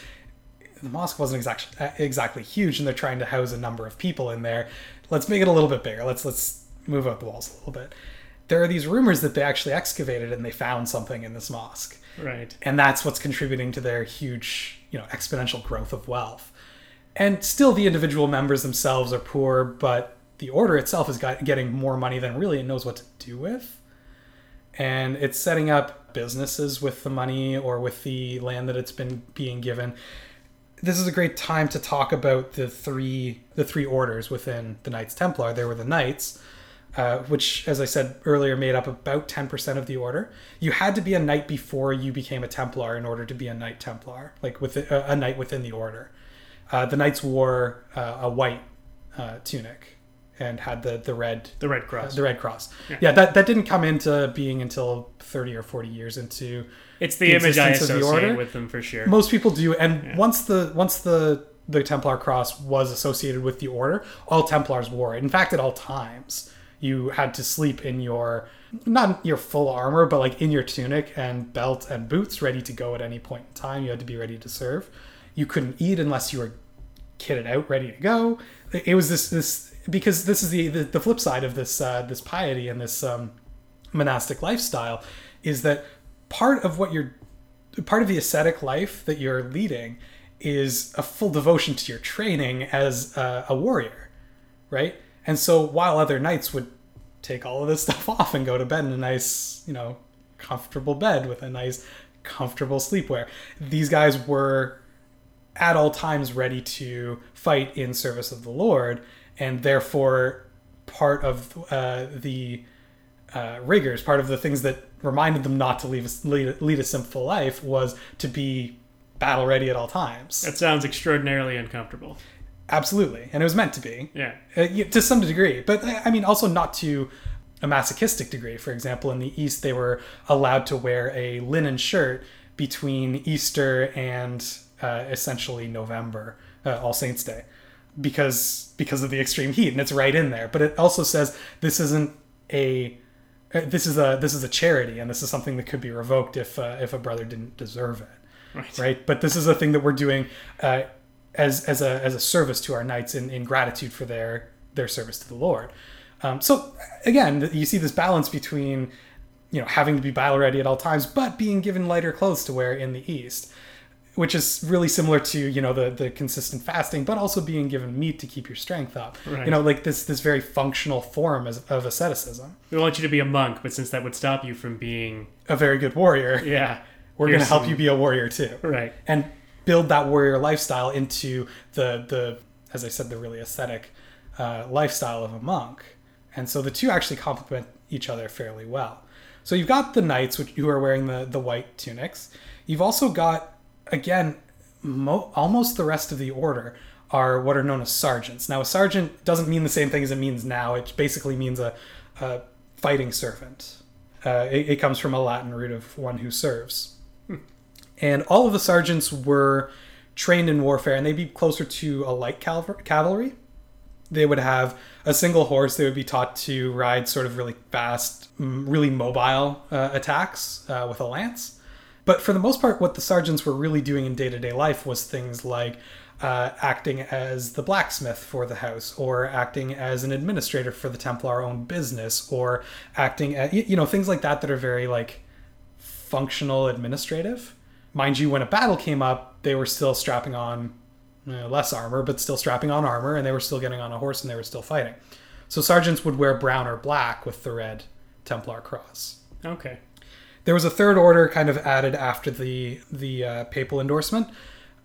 the mosque wasn't exactly exactly huge, and they're trying to house a number of people in there. Let's make it a little bit bigger. Let's let's move out the walls a little bit there are these rumors that they actually excavated and they found something in this mosque. Right. And that's what's contributing to their huge, you know, exponential growth of wealth. And still, the individual members themselves are poor, but the order itself is getting more money than really it knows what to do with. And it's setting up businesses with the money or with the land that it's been being given. This is a great time to talk about the three the three orders within the Knights Templar. There were the Knights, uh, which, as I said earlier, made up about 10% of the order. You had to be a knight before you became a Templar in order to be a Knight Templar, like with a, a knight within the order. Uh, the knights wore uh, a white uh, tunic and had the, the red the red cross the red cross yeah. yeah. that, that didn't come into being until 30 or 40 years into it's the, the image I associate the order. with them for sure most people do and yeah. once the once the the Templar cross was associated with the order all Templars wore it in fact at all times you had to sleep in your not your full armor, but like in your tunic and belt and boots, ready to go at any point in time. You had to be ready to serve. You couldn't eat unless you were kitted out, ready to go. It was this this because this is the the, the flip side of this uh, this piety and this um, monastic lifestyle is that part of what you're part of the ascetic life that you're leading is a full devotion to your training as a, a warrior, right? And so while other knights would take all of this stuff off and go to bed in a nice, you know, comfortable bed with a nice, comfortable sleepwear, these guys were at all times ready to fight in service of the Lord, and therefore part of uh, the uh, rigors, part of the things that reminded them not to leave a, lead, lead a sinful life was to be battle ready at all times. That sounds extraordinarily uncomfortable. Absolutely, and it was meant to be. Yeah, uh, to some degree, but uh, I mean, also not to a masochistic degree. For example, in the East, they were allowed to wear a linen shirt between Easter and uh, essentially November, uh, All Saints Day, because because of the extreme heat, and it's right in there. But it also says this isn't a uh, this is a this is a charity, and this is something that could be revoked if uh, if a brother didn't deserve it. Right. right. But this is a thing that we're doing uh, as as a as a service to our knights in, in gratitude for their their service to the Lord. Um, so again, you see this balance between you know having to be battle ready at all times, but being given lighter clothes to wear in the East, which is really similar to you know the the consistent fasting, but also being given meat to keep your strength up. Right. You know, like this this very functional form of, of asceticism. We want you to be a monk, but since that would stop you from being a very good warrior, yeah, we're going to help you be a warrior too. Right. And build that warrior lifestyle into the the as I said the really ascetic uh, lifestyle of a monk. And so the two actually complement each other fairly well. So you've got the knights which, who are wearing the the white tunics. You've also got again mo- almost the rest of the order are what are known as sergeants. Now a sergeant doesn't mean the same thing as it means now. It basically means a, a fighting servant. Uh, it, it comes from a Latin root of one who serves. And all of the sergeants were trained in warfare, and they'd be closer to a light cavalry. They would have a single horse. They would be taught to ride sort of really fast, really mobile uh, attacks uh, with a lance. But for the most part, what the sergeants were really doing in day to day life was things like uh, acting as the blacksmith for the house, or acting as an administrator for the Templar owned business, or acting at, you know, things like that that are very like functional administrative. Mind you, when a battle came up, they were still strapping on you know, less armor, but still strapping on armor, and they were still getting on a horse and they were still fighting. So sergeants would wear brown or black with the red Templar cross. Okay. There was a third order kind of added after the the uh, papal endorsement,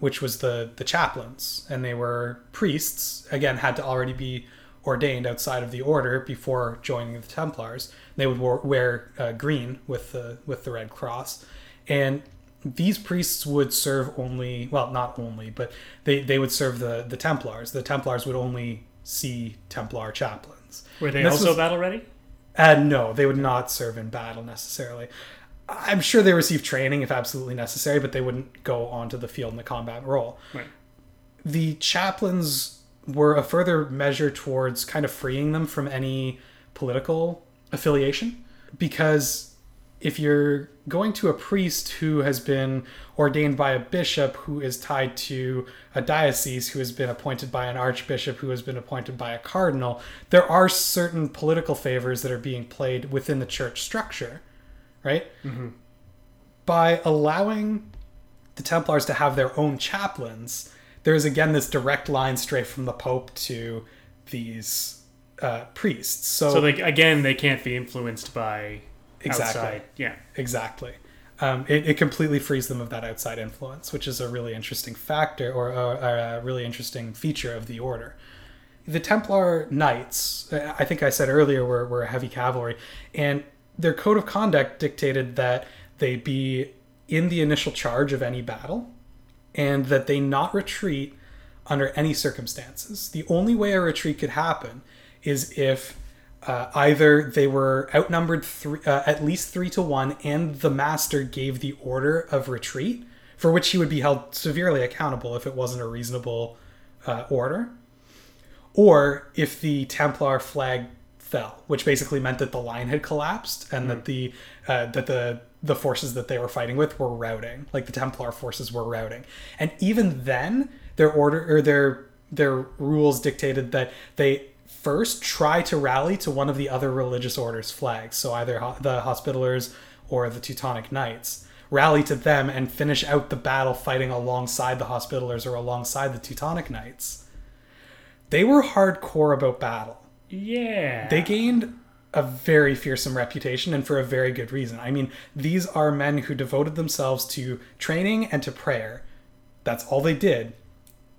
which was the the chaplains, and they were priests. Again, had to already be ordained outside of the order before joining the Templars. They would wear, wear uh, green with the with the red cross, and these priests would serve only well, not only, but they they would serve the the Templars. The Templars would only see Templar chaplains. Were they also was- battle ready? Uh, no, they would not serve in battle necessarily. I'm sure they receive training if absolutely necessary, but they wouldn't go onto the field in the combat role. Right. The chaplains were a further measure towards kind of freeing them from any political affiliation because if you're going to a priest who has been ordained by a bishop who is tied to a diocese who has been appointed by an archbishop who has been appointed by a cardinal there are certain political favors that are being played within the church structure right by allowing the templars to have their own chaplains there is again this direct line straight from the pope to these uh, priests so, So they again they can't be influenced by Exactly. outside. Yeah. Exactly. Um, it, it completely frees them of that outside influence, which is a really interesting factor or, or, or a really interesting feature of the order. The Templar Knights, uh, I think I said earlier, were, were heavy cavalry, and their code of conduct dictated that they be in the initial charge of any battle and that they not retreat under any circumstances. The only way a retreat could happen is if uh, either they were outnumbered three, uh, at least three to one, and the master gave the order of retreat, for which he would be held severely accountable if it wasn't a reasonable uh, order, or if the Templar flag fell, which basically meant that the line had collapsed and that the uh, that the the forces that they were fighting with were routing, like the Templar forces were routing, and even then, their order or their their rules dictated that they first try to rally to one of the other religious orders' flags, so either ho- the Hospitallers or the Teutonic Knights. Rally to them and finish out the battle fighting alongside the Hospitallers or alongside the Teutonic Knights. They were hardcore about battle. Yeah. They gained a very fearsome reputation and for a very good reason. I mean, these are men who devoted themselves to training and to prayer. That's all they did.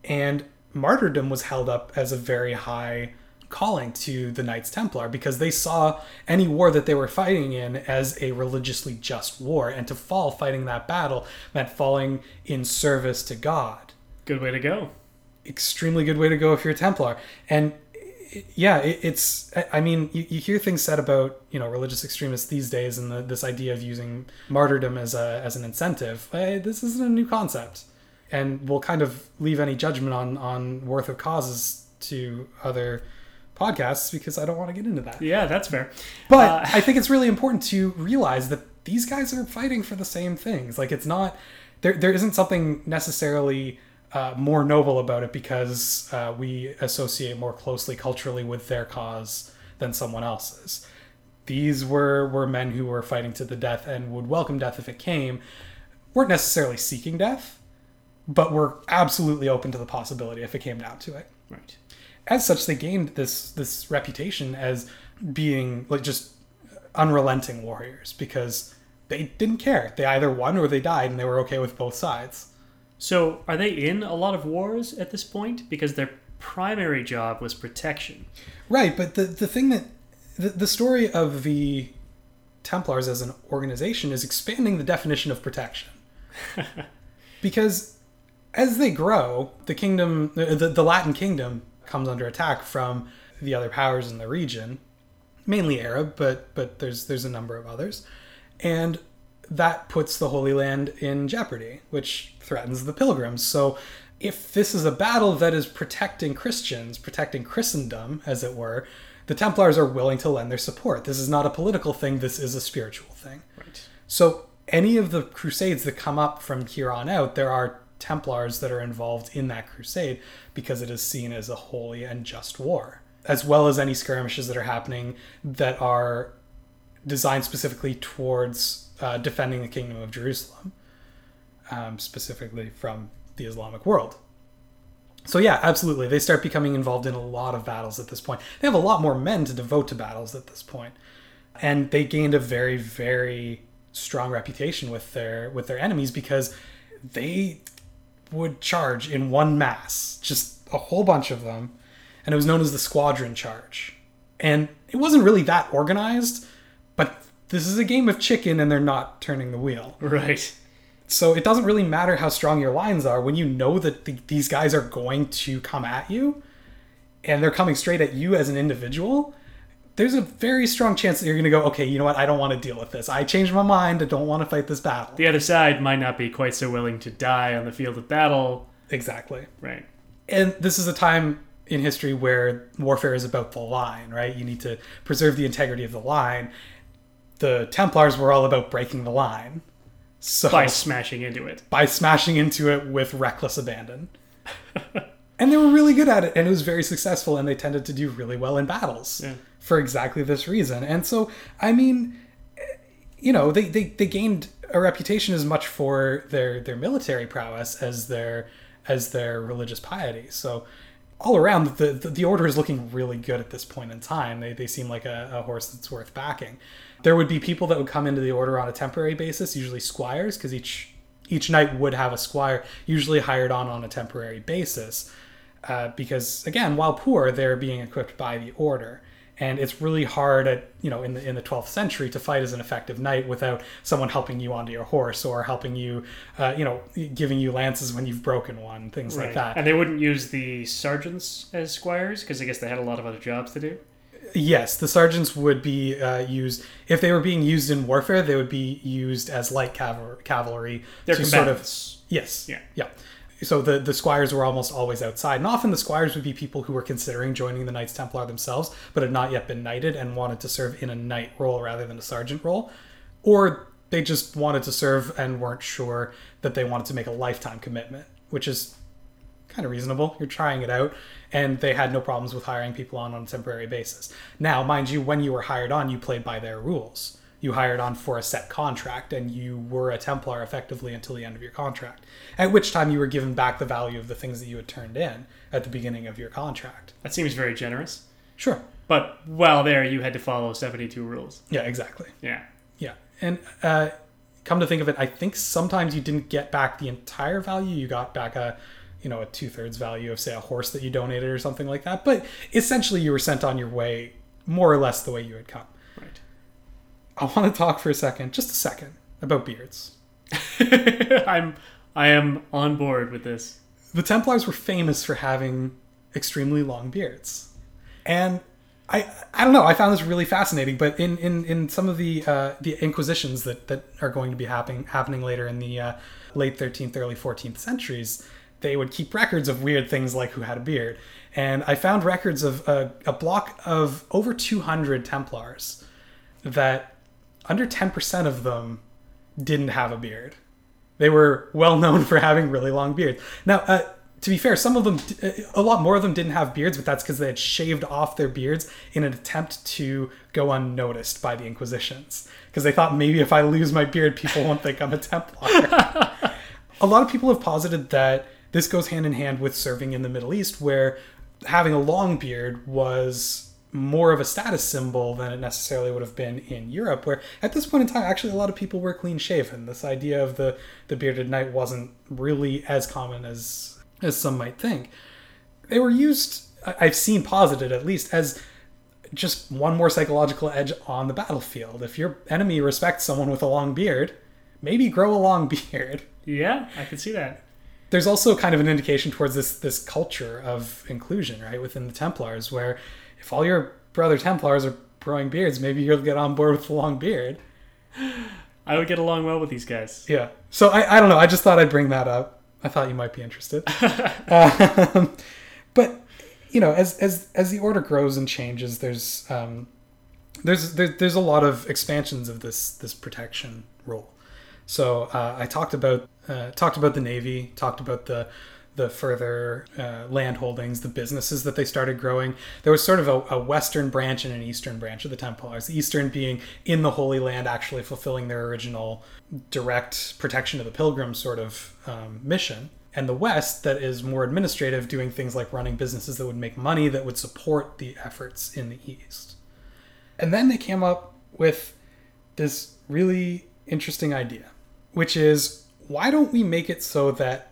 And martyrdom was held up as a very high calling to the Knights Templar because they saw any war that they were fighting in as a religiously just war. And to fall fighting that battle meant falling in service to God Good way to go. extremely good way to go if you're a Templar. And yeah, it, it's. I- mean, you, you hear things said about you know religious extremists these days, and the, this idea of using martyrdom as a as an incentive. Eh, this isn't a new concept, and we'll kind of leave any judgment on on worth of causes to other podcasts because I don't want to get into that. Yeah, that's fair. But Uh, I think it's really important to realize that these guys are fighting for the same things. Like it's not there. There isn't something necessarily uh, more noble about it because uh, we associate more closely culturally with their cause than someone else's. These were were men who were fighting to the death and would welcome death if it came. weren't necessarily seeking death, but were absolutely open to the possibility if it came down to it Right. as such they gained this this reputation as being like just unrelenting warriors because they didn't care they either won or they died and they were okay with both sides So, are they in a lot of wars at this point? Because their primary job was protection. right but the the thing that the, the story of the templars as an organization is expanding the definition of protection because as they grow the kingdom the, the, the latin kingdom comes under attack from the other powers in the region mainly arab but but there's there's a number of others and that puts the holy land in jeopardy which threatens the pilgrims. So if this is a battle that is protecting christians protecting christendom as it were the templars are willing to lend their support. This is not a political thing this is a spiritual thing. Right. so any of the crusades that come up from here on out, there are Templars that are involved in that crusade because it is seen as a holy and just war, as well as any skirmishes that are happening that are designed specifically towards uh, defending the kingdom of Jerusalem, um, specifically from the Islamic world. So yeah, absolutely, they start becoming involved in a lot of battles at this point. They have a lot more men to devote to battles at this point, and they gained a very, very strong reputation with their with their enemies because they would charge in one mass, just a whole bunch of them, and it was known as the Squadron Charge. And it wasn't really that organized, but this is a game of chicken and they're not turning the wheel. Right. So it doesn't really matter how strong your lines are when you know that the, these guys are going to come at you and they're coming straight at you as an individual. There's a very strong chance that you're going to go, okay, you know what? I don't want to deal with this. I changed my mind. I don't want to fight this battle. The other side might not be quite so willing to die on the field of battle. Exactly. Right. And this is a time in history where warfare is about the line, right? You need to preserve the integrity of the line. The Templars were all about breaking the line. So By smashing into it. by smashing into it with reckless abandon. and they were really good at it, and it was very successful, and they tended to do really well in battles Yeah. for exactly this reason. And so, I mean, you know, they, they, they gained a reputation as much for their, their military prowess as their as their religious piety. So all around, the, the, the order is looking really good at this point in time. They, they seem like a, a horse that's worth backing. There would be people that would come into the order on a temporary basis, usually squires, because each each knight would have a squire, usually hired on on a temporary basis. Uh, because again, while poor, they're being equipped by the order, and it's really hard at you know in the in the 12th century to fight as an effective knight without someone helping you onto your horse or helping you, uh, you know, giving you lances when you've broken one, things like that. And they wouldn't use the sergeants as squires because I guess they had a lot of other jobs to do. Yes, the sergeants would be uh, used if they were being used in warfare. They would be used as light caval- cavalry They're to sort of yes, Yeah. yeah. So the the squires were almost always outside, and often the squires would be people who were considering joining the Knights Templar themselves, but had not yet been knighted and wanted to serve in a knight role rather than a sergeant role, or they just wanted to serve and weren't sure that they wanted to make a lifetime commitment, which is kind of reasonable. You're trying it out, and they had no problems with hiring people on on a temporary basis. Now, mind you, when you were hired on, you played by their rules. You hired on for a set contract, and you were a Templar effectively until the end of your contract. At which time, you were given back the value of the things that you had turned in at the beginning of your contract. That seems very generous. Sure. But while there, you had to follow 72 rules. Yeah, exactly. Yeah. Yeah, and uh, come to think of it, I think sometimes you didn't get back the entire value. You got back a, you know, a two thirds value of say a horse that you donated or something like that. But essentially, you were sent on your way more or less the way you had come. Right. I want to talk for a second, just a second, about beards. I'm I am on board with this. The Templars were famous for having extremely long beards, and I I don't know. I found this really fascinating. But in in, in some of the uh, the inquisitions that that are going to be happening happening later in the uh, late 13th, early 14th centuries, they would keep records of weird things like who had a beard. And I found records of a, a block of over 200 Templars that under 10% of them didn't have a beard. They were well known for having really long beards. Now, uh, to be fair, some of them, a lot more of them didn't have beards, but that's because they had shaved off their beards in an attempt to go unnoticed by the Inquisitions. Because they thought maybe if I lose my beard, people won't think I'm a Templar. a lot of people have posited that this goes hand in hand with serving in the Middle East, where having a long beard was more of a status symbol than it necessarily would have been in Europe, where at this point in time, actually a lot of people were clean shaven. This idea of the, the bearded knight wasn't really as common as as some might think. They were used, I've seen posited at least, as just one more psychological edge on the battlefield. If your enemy respects someone with a long beard, maybe grow a long beard Yeah, I can see that. There's also kind of an indication towards this this culture of inclusion, right, within the Templars, where if all your brother Templars are growing beards, maybe you'll get on board with the long beard. I would get along well with these guys. Yeah. So I, I don't know. I just thought I'd bring that up. I thought you might be interested. um, but you know, as as as the order grows and changes, there's um, there's there, there's a lot of expansions of this this protection role. So uh, I talked about uh, talked about the navy, talked about the the further uh, land holdings, the businesses that they started growing. There was sort of a, a western branch and an eastern branch of the Templars. The eastern being in the Holy Land, actually fulfilling their original direct protection of the pilgrim sort of um, mission. And the west, that is more administrative, doing things like running businesses that would make money that would support the efforts in the east. And then they came up with this really interesting idea, which is why don't we make it so that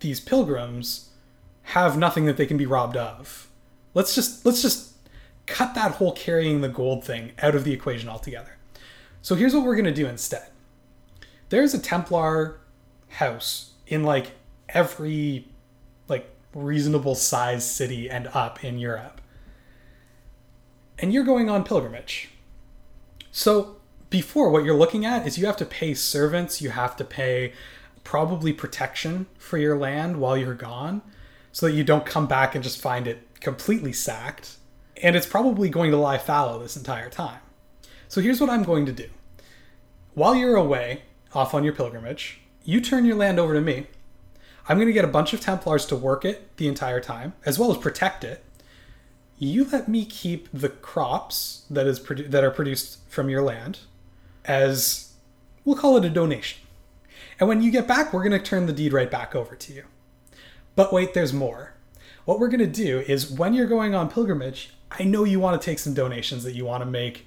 these pilgrims have nothing that they can be robbed of Let's just let's just cut that whole carrying the gold thing out of the equation altogether. So here's what we're going to do instead. There's a Templar house in like every like reasonable size city and up in Europe. And you're going on pilgrimage. So before what you're looking at is you have to pay servants, you have to pay probably protection for your land while you're gone so that you don't come back and just find it completely sacked. And it's probably going to lie fallow this entire time. So here's what I'm going to do. While you're away, off on your pilgrimage, you turn your land over to me. I'm going to get a bunch of Templars to work it the entire time, as well as protect it. You let me keep the crops that is that are produced from your land as we'll call it a donation. And when you get back, we're going to turn the deed right back over to you. But wait, there's more. What we're going to do is when you're going on pilgrimage, I know you want to take some donations that you want to make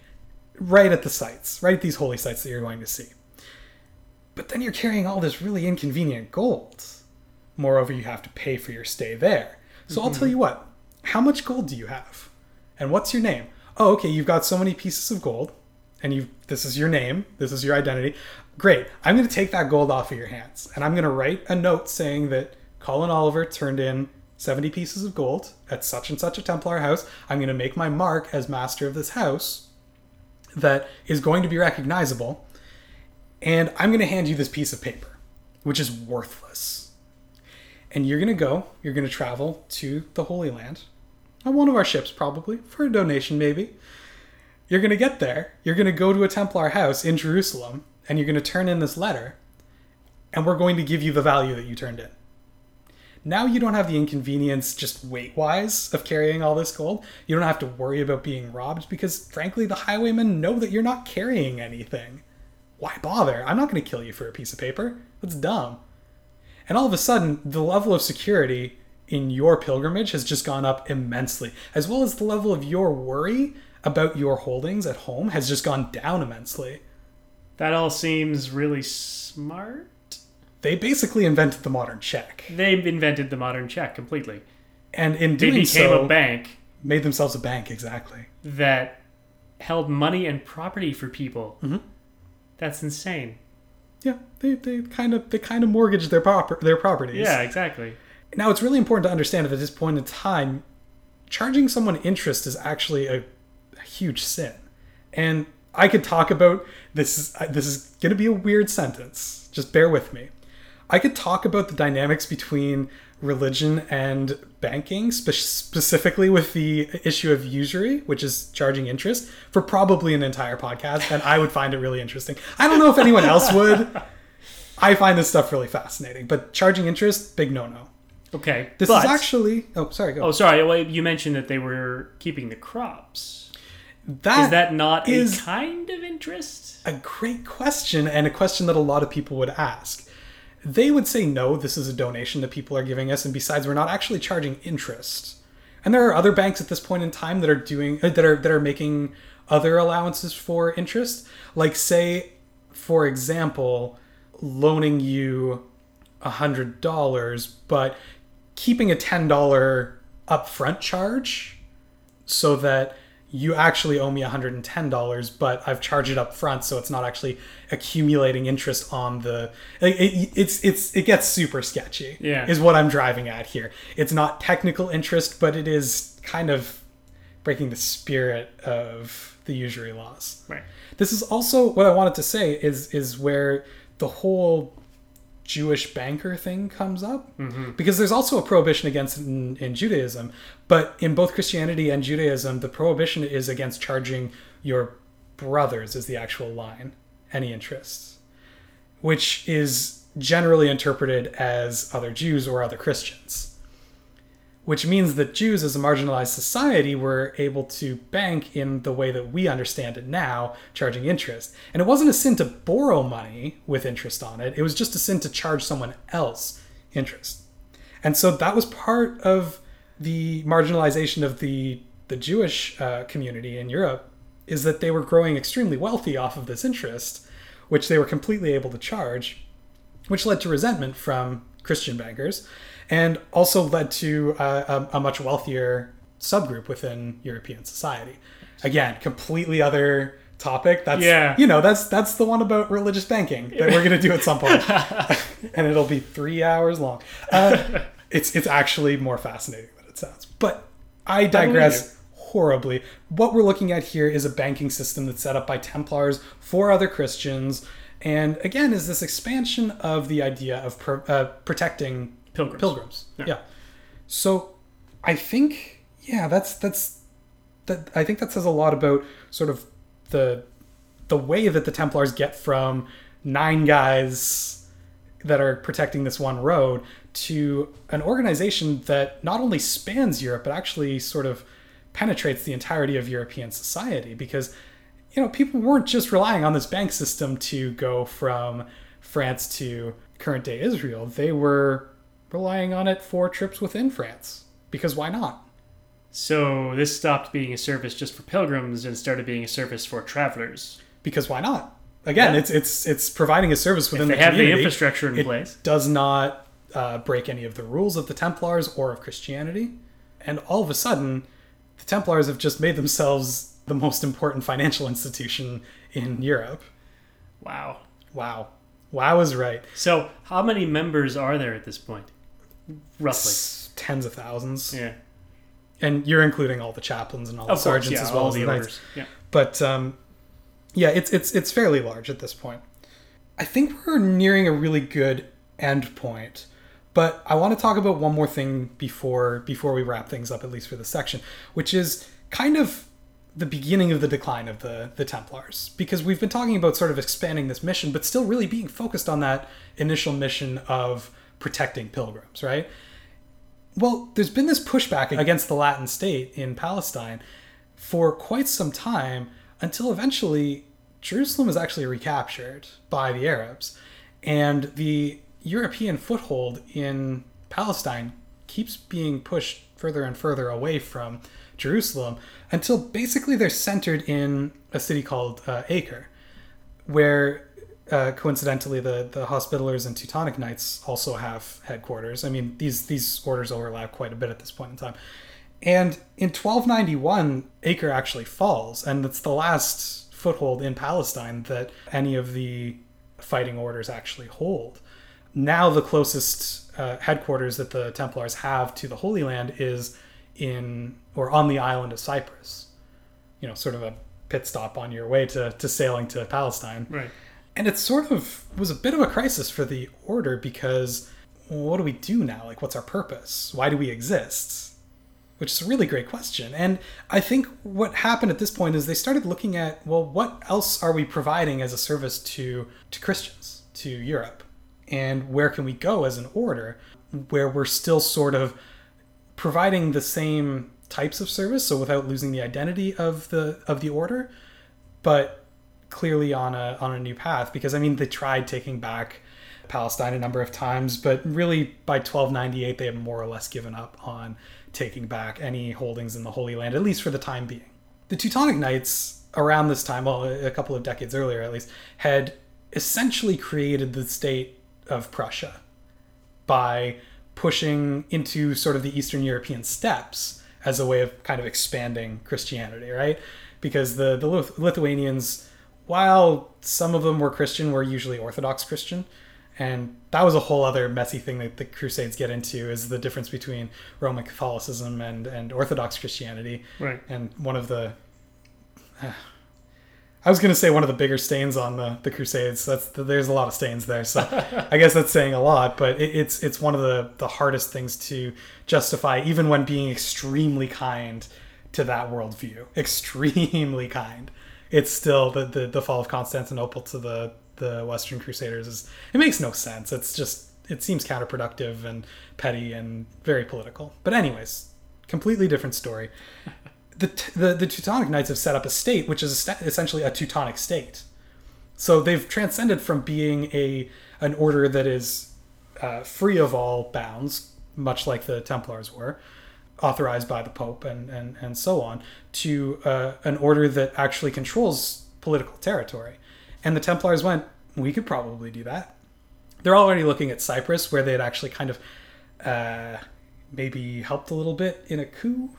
right at the sites, right at these holy sites that you're going to see. But then you're carrying all this really inconvenient gold. Moreover, you have to pay for your stay there. So mm-hmm. I'll tell you what, how much gold do you have? And what's your name? Oh, okay, you've got so many pieces of gold, and you this is your name, this is your identity. Great. I'm going to take that gold off of your hands, and I'm going to write a note saying that Colin Oliver turned in 70 pieces of gold at such and such a Templar house. I'm going to make my mark as master of this house that is going to be recognizable. And I'm going to hand you this piece of paper, which is worthless. And you're going to go, you're going to travel to the Holy Land on one of our ships, probably, for a donation, maybe. You're going to get there, you're going to go to a Templar house in Jerusalem, and you're going to turn in this letter, and we're going to give you the value that you turned in. Now you don't have the inconvenience, just weight wise, of carrying all this gold. You don't have to worry about being robbed because, frankly, the highwaymen know that you're not carrying anything. Why bother? I'm not going to kill you for a piece of paper. That's dumb. And all of a sudden, the level of security in your pilgrimage has just gone up immensely, as well as the level of your worry about your holdings at home has just gone down immensely. That all seems really smart. They basically invented the modern check. They invented the modern check completely. And in doing they became so, a bank. Made themselves a bank, exactly. That held money and property for people. Mm-hmm. That's insane. Yeah, they, they kind of they kind of mortgaged their proper their properties. Yeah, exactly. Now it's really important to understand that at this point in time, charging someone interest is actually a, a huge sin. And I could talk about this. Is, this is going to be a weird sentence. Just bear with me. I could talk about the dynamics between religion and banking, spe- specifically with the issue of usury, which is charging interest, for probably an entire podcast, and I would find it really interesting. I don't know if anyone else would. I find this stuff really fascinating, but charging interest, big no no. Okay. This but, is actually. Oh, sorry. Go. Oh, sorry. Well, you mentioned that they were keeping the crops. That is that not is a kind of interest? A great question, and a question that a lot of people would ask. They would say no. This is a donation that people are giving us, and besides, we're not actually charging interest. And there are other banks at this point in time that are doing uh, that are that are making other allowances for interest. Like say, for example, loaning you a hundred dollars, but keeping a $10 upfront charge so that you actually owe me $110 but i've charged it up front so it's not actually accumulating interest on the it, it, it's it's it gets super sketchy yeah. is what i'm driving at here. It's not technical interest but it is kind of breaking the spirit of the usury laws. Right. This is also what i wanted to say is is where the whole Jewish banker thing comes up mm-hmm. because there's also a prohibition against in, in, Judaism, but in both Christianity and Judaism, the prohibition is against charging your brothers is the actual line any interests, which is generally interpreted as other Jews or other Christians which means that Jews, as a marginalized society, were able to bank in the way that we understand it now, charging interest. And it wasn't a sin to borrow money with interest on it, it was just a sin to charge someone else interest. And so that was part of the marginalization of the, the Jewish uh, community in Europe, is that they were growing extremely wealthy off of this interest, which they were completely able to charge, which led to resentment from Christian bankers and also led to uh, a, a, much wealthier subgroup within European society. Again, completely other topic. That's Yeah. you know that's that's the one about religious banking that we're gonna do at some point, and it'll be three hours long. Uh, it's it's actually more fascinating than it sounds. But I digress horribly. What we're looking at here is a banking system that's set up by Templars for other Christians, and again is this expansion of the idea of pro- uh, protecting Pilgrims. pilgrims. Yeah. Yeah. So I think yeah, that's that's that I think that says a lot about sort of the the way that the Templars get from nine guys that are protecting this one road to an organization that not only spans Europe but actually sort of penetrates the entirety of European society because you know people weren't just relying on this bank system to go from France to current day Israel they were relying on it for trips within France because why not So this stopped being a service just for pilgrims and started being a service for travelers. because why not again Yeah. it's it's it's providing a service within They the have the infrastructure in it place. does not uh, break any of the rules of the Templars or of Christianity. And all of a sudden, the Templars have just made themselves the most important financial institution in Europe. Wow. Wow. Wow is right. So how many members are there at this point? Roughly. It's tens of thousands. Yeah. And you're including all the chaplains and all the Of course, sergeants yeah, as well as the the knights. Yeah. But um, yeah, it's it's it's fairly large at this point. I think we're nearing a really good end point. But I want to talk about one more thing before before we wrap things up, at least for this section, which is kind of the beginning of the decline of the the Templars, because we've been talking about sort of expanding this mission, but still really being focused on that initial mission of protecting pilgrims, right? Well, there's been this pushback against the Latin state in Palestine for quite some time until eventually Jerusalem is actually recaptured by the Arabs. And the European foothold in Palestine keeps being pushed further and further away from Jerusalem until basically they're centered in a city called uh, Acre, where uh, coincidentally the, the Hospitallers and Teutonic Knights also have headquarters. I mean, these, these orders overlap quite a bit at this point in time. And in 1291, Acre actually falls, and it's the last foothold in Palestine that any of the fighting orders actually hold. Now, the closest uh, headquarters that the Templars have to the Holy Land is in or on the island of Cyprus. You know, sort of a pit stop on your way to, to sailing to Palestine. Right. And it sort of was a bit of a crisis for the order because what do we do now? Like, what's our purpose? Why do we exist? Which is a really great question. And I think what happened at this point is they started looking at, well, what else are we providing as a service to, to Christians, to Europe? And where can we go as an order where we're still sort of providing the same types of service, so without losing the identity of the of the order, but clearly on a on a new path because I mean they tried taking back Palestine a number of times, but really by 1298 they have more or less given up on taking back any holdings in the Holy Land, at least for the time being. The Teutonic Knights around this time, well, a couple of decades earlier at least, had essentially created the state of Prussia by pushing into sort of the Eastern European steppes as a way of kind of expanding Christianity, right? Because the the Lith- Lithuanians, while some of them were Christian, were usually Orthodox Christian, and that was a whole other messy thing that the Crusades get into is the difference between Roman Catholicism and and Orthodox Christianity. Right. And one of the I was gonna say one of the bigger stains on the, the Crusades. That's there's a lot of stains there, so I guess that's saying a lot. But it, it's it's one of the the hardest things to justify, even when being extremely kind to that worldview. Extremely kind. It's still the the, the fall of Constantinople to the the Western Crusaders is it makes no sense. It's just it seems counterproductive and petty and very political. But anyways, completely different story the, the the Teutonic Knights have set up a state which is essentially a Teutonic state. So they've transcended from being a an order that is uh, free of all bounds, much like the Templars were, authorized by the Pope and and, and so on, to uh, an order that actually controls political territory. And the Templars went, we could probably do that. They're already looking at Cyprus, where they had actually kind of uh, maybe helped a little bit in a coup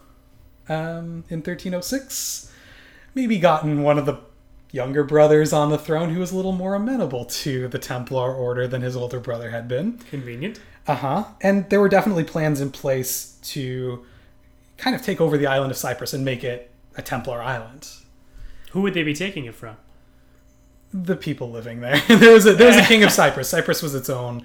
um, in 1306. Maybe gotten one of the younger brothers on the throne who was a little more amenable to the Templar order than his older brother had been. Convenient. Uh huh. And there were definitely plans in place to kind of take over the island of Cyprus and make it a Templar island. Who would they be taking it from? The people living there. there was a there was a king of Cyprus. Cyprus was its own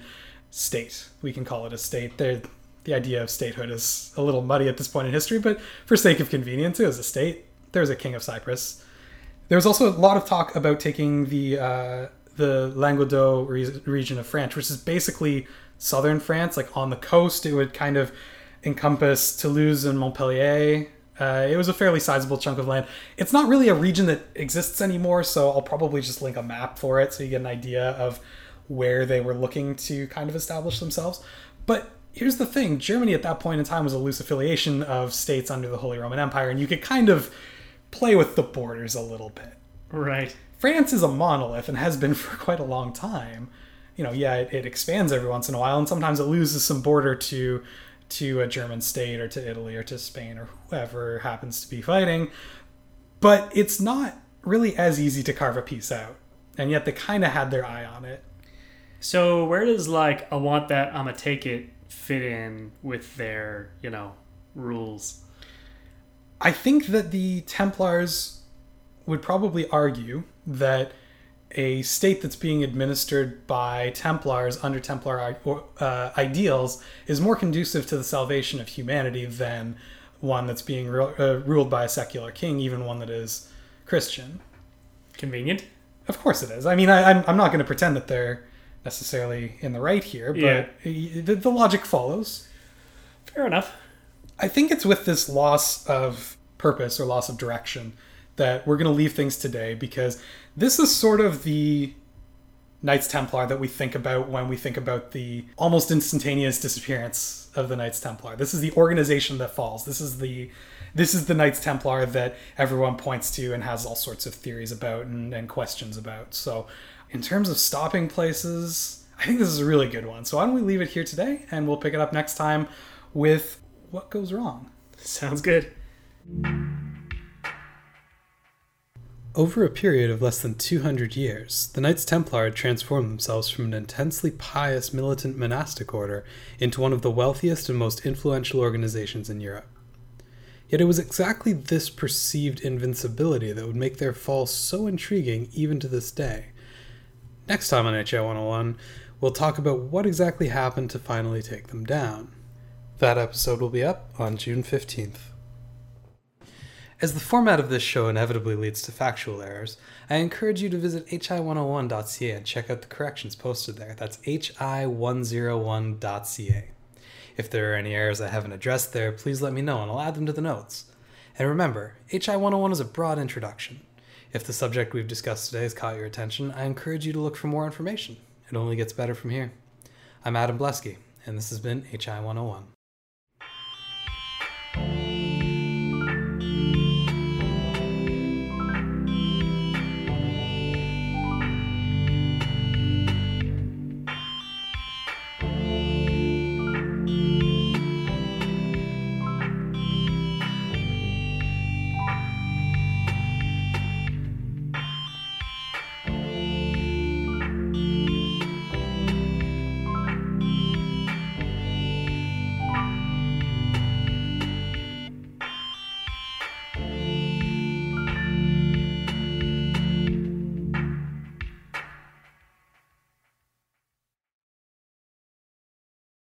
state. We can call it a state. There, the idea of statehood is a little muddy at this point in history, but for sake of convenience, it was a state. There was a king of Cyprus. There was also a lot of talk about taking the uh, the Languedoc re- region of France, which is basically southern France, like on the coast. It would kind of encompass Toulouse and Montpellier. Uh, it was a fairly sizable chunk of land. It's not really a region that exists anymore, so I'll probably just link a map for it so you get an idea of where they were looking to kind of establish themselves. But here's the thing Germany at that point in time was a loose affiliation of states under the Holy Roman Empire, and you could kind of play with the borders a little bit. Right. France is a monolith and has been for quite a long time. You know, yeah, it, it expands every once in a while, and sometimes it loses some border to to a German state or to Italy or to Spain or whoever happens to be fighting. But it's not really as easy to carve a piece out. And yet they kind of had their eye on it. So where does like I want that I'ma take it fit in with their, you know, rules? I think that the Templars would probably argue that a state that's being administered by Templars under Templar uh, ideals is more conducive to the salvation of humanity than one that's being ru- uh, ruled by a secular king, even one that is Christian. Convenient. Of course it is. I mean, I, I'm, I'm not going to pretend that they're necessarily in the right here, but Yeah. the, the logic follows. Fair enough. I think it's with this loss of purpose or loss of direction that we're going to leave things today because this is sort of the Knights Templar that we think about when we think about the almost instantaneous disappearance of the Knights Templar. This is the organization that falls. This is the this is the Knights Templar that everyone points to and has all sorts of theories about and, and questions about. So, in terms of stopping places, I think this is a really good one. So, why don't we leave it here today and we'll pick it up next time with what goes wrong. Sounds good. Over a period of less than 200 years, the Knights Templar had transformed themselves from an intensely pious militant monastic order into one of the wealthiest and most influential organizations in Europe. Yet it was exactly this perceived invincibility that would make their fall so intriguing even to this day. Next time on HI 101, we'll talk about what exactly happened to finally take them down. That episode will be up on June 15th. As the format of this show inevitably leads to factual errors, I encourage you to visit hi101.ca and check out the corrections posted there. That's hi101.ca. If there are any errors I haven't addressed there, please let me know and I'll add them to the notes. And remember, HI101 is a broad introduction. If the subject we've discussed today has caught your attention, I encourage you to look for more information. It only gets better from here. I'm Adam Blesky, and this has been HI101.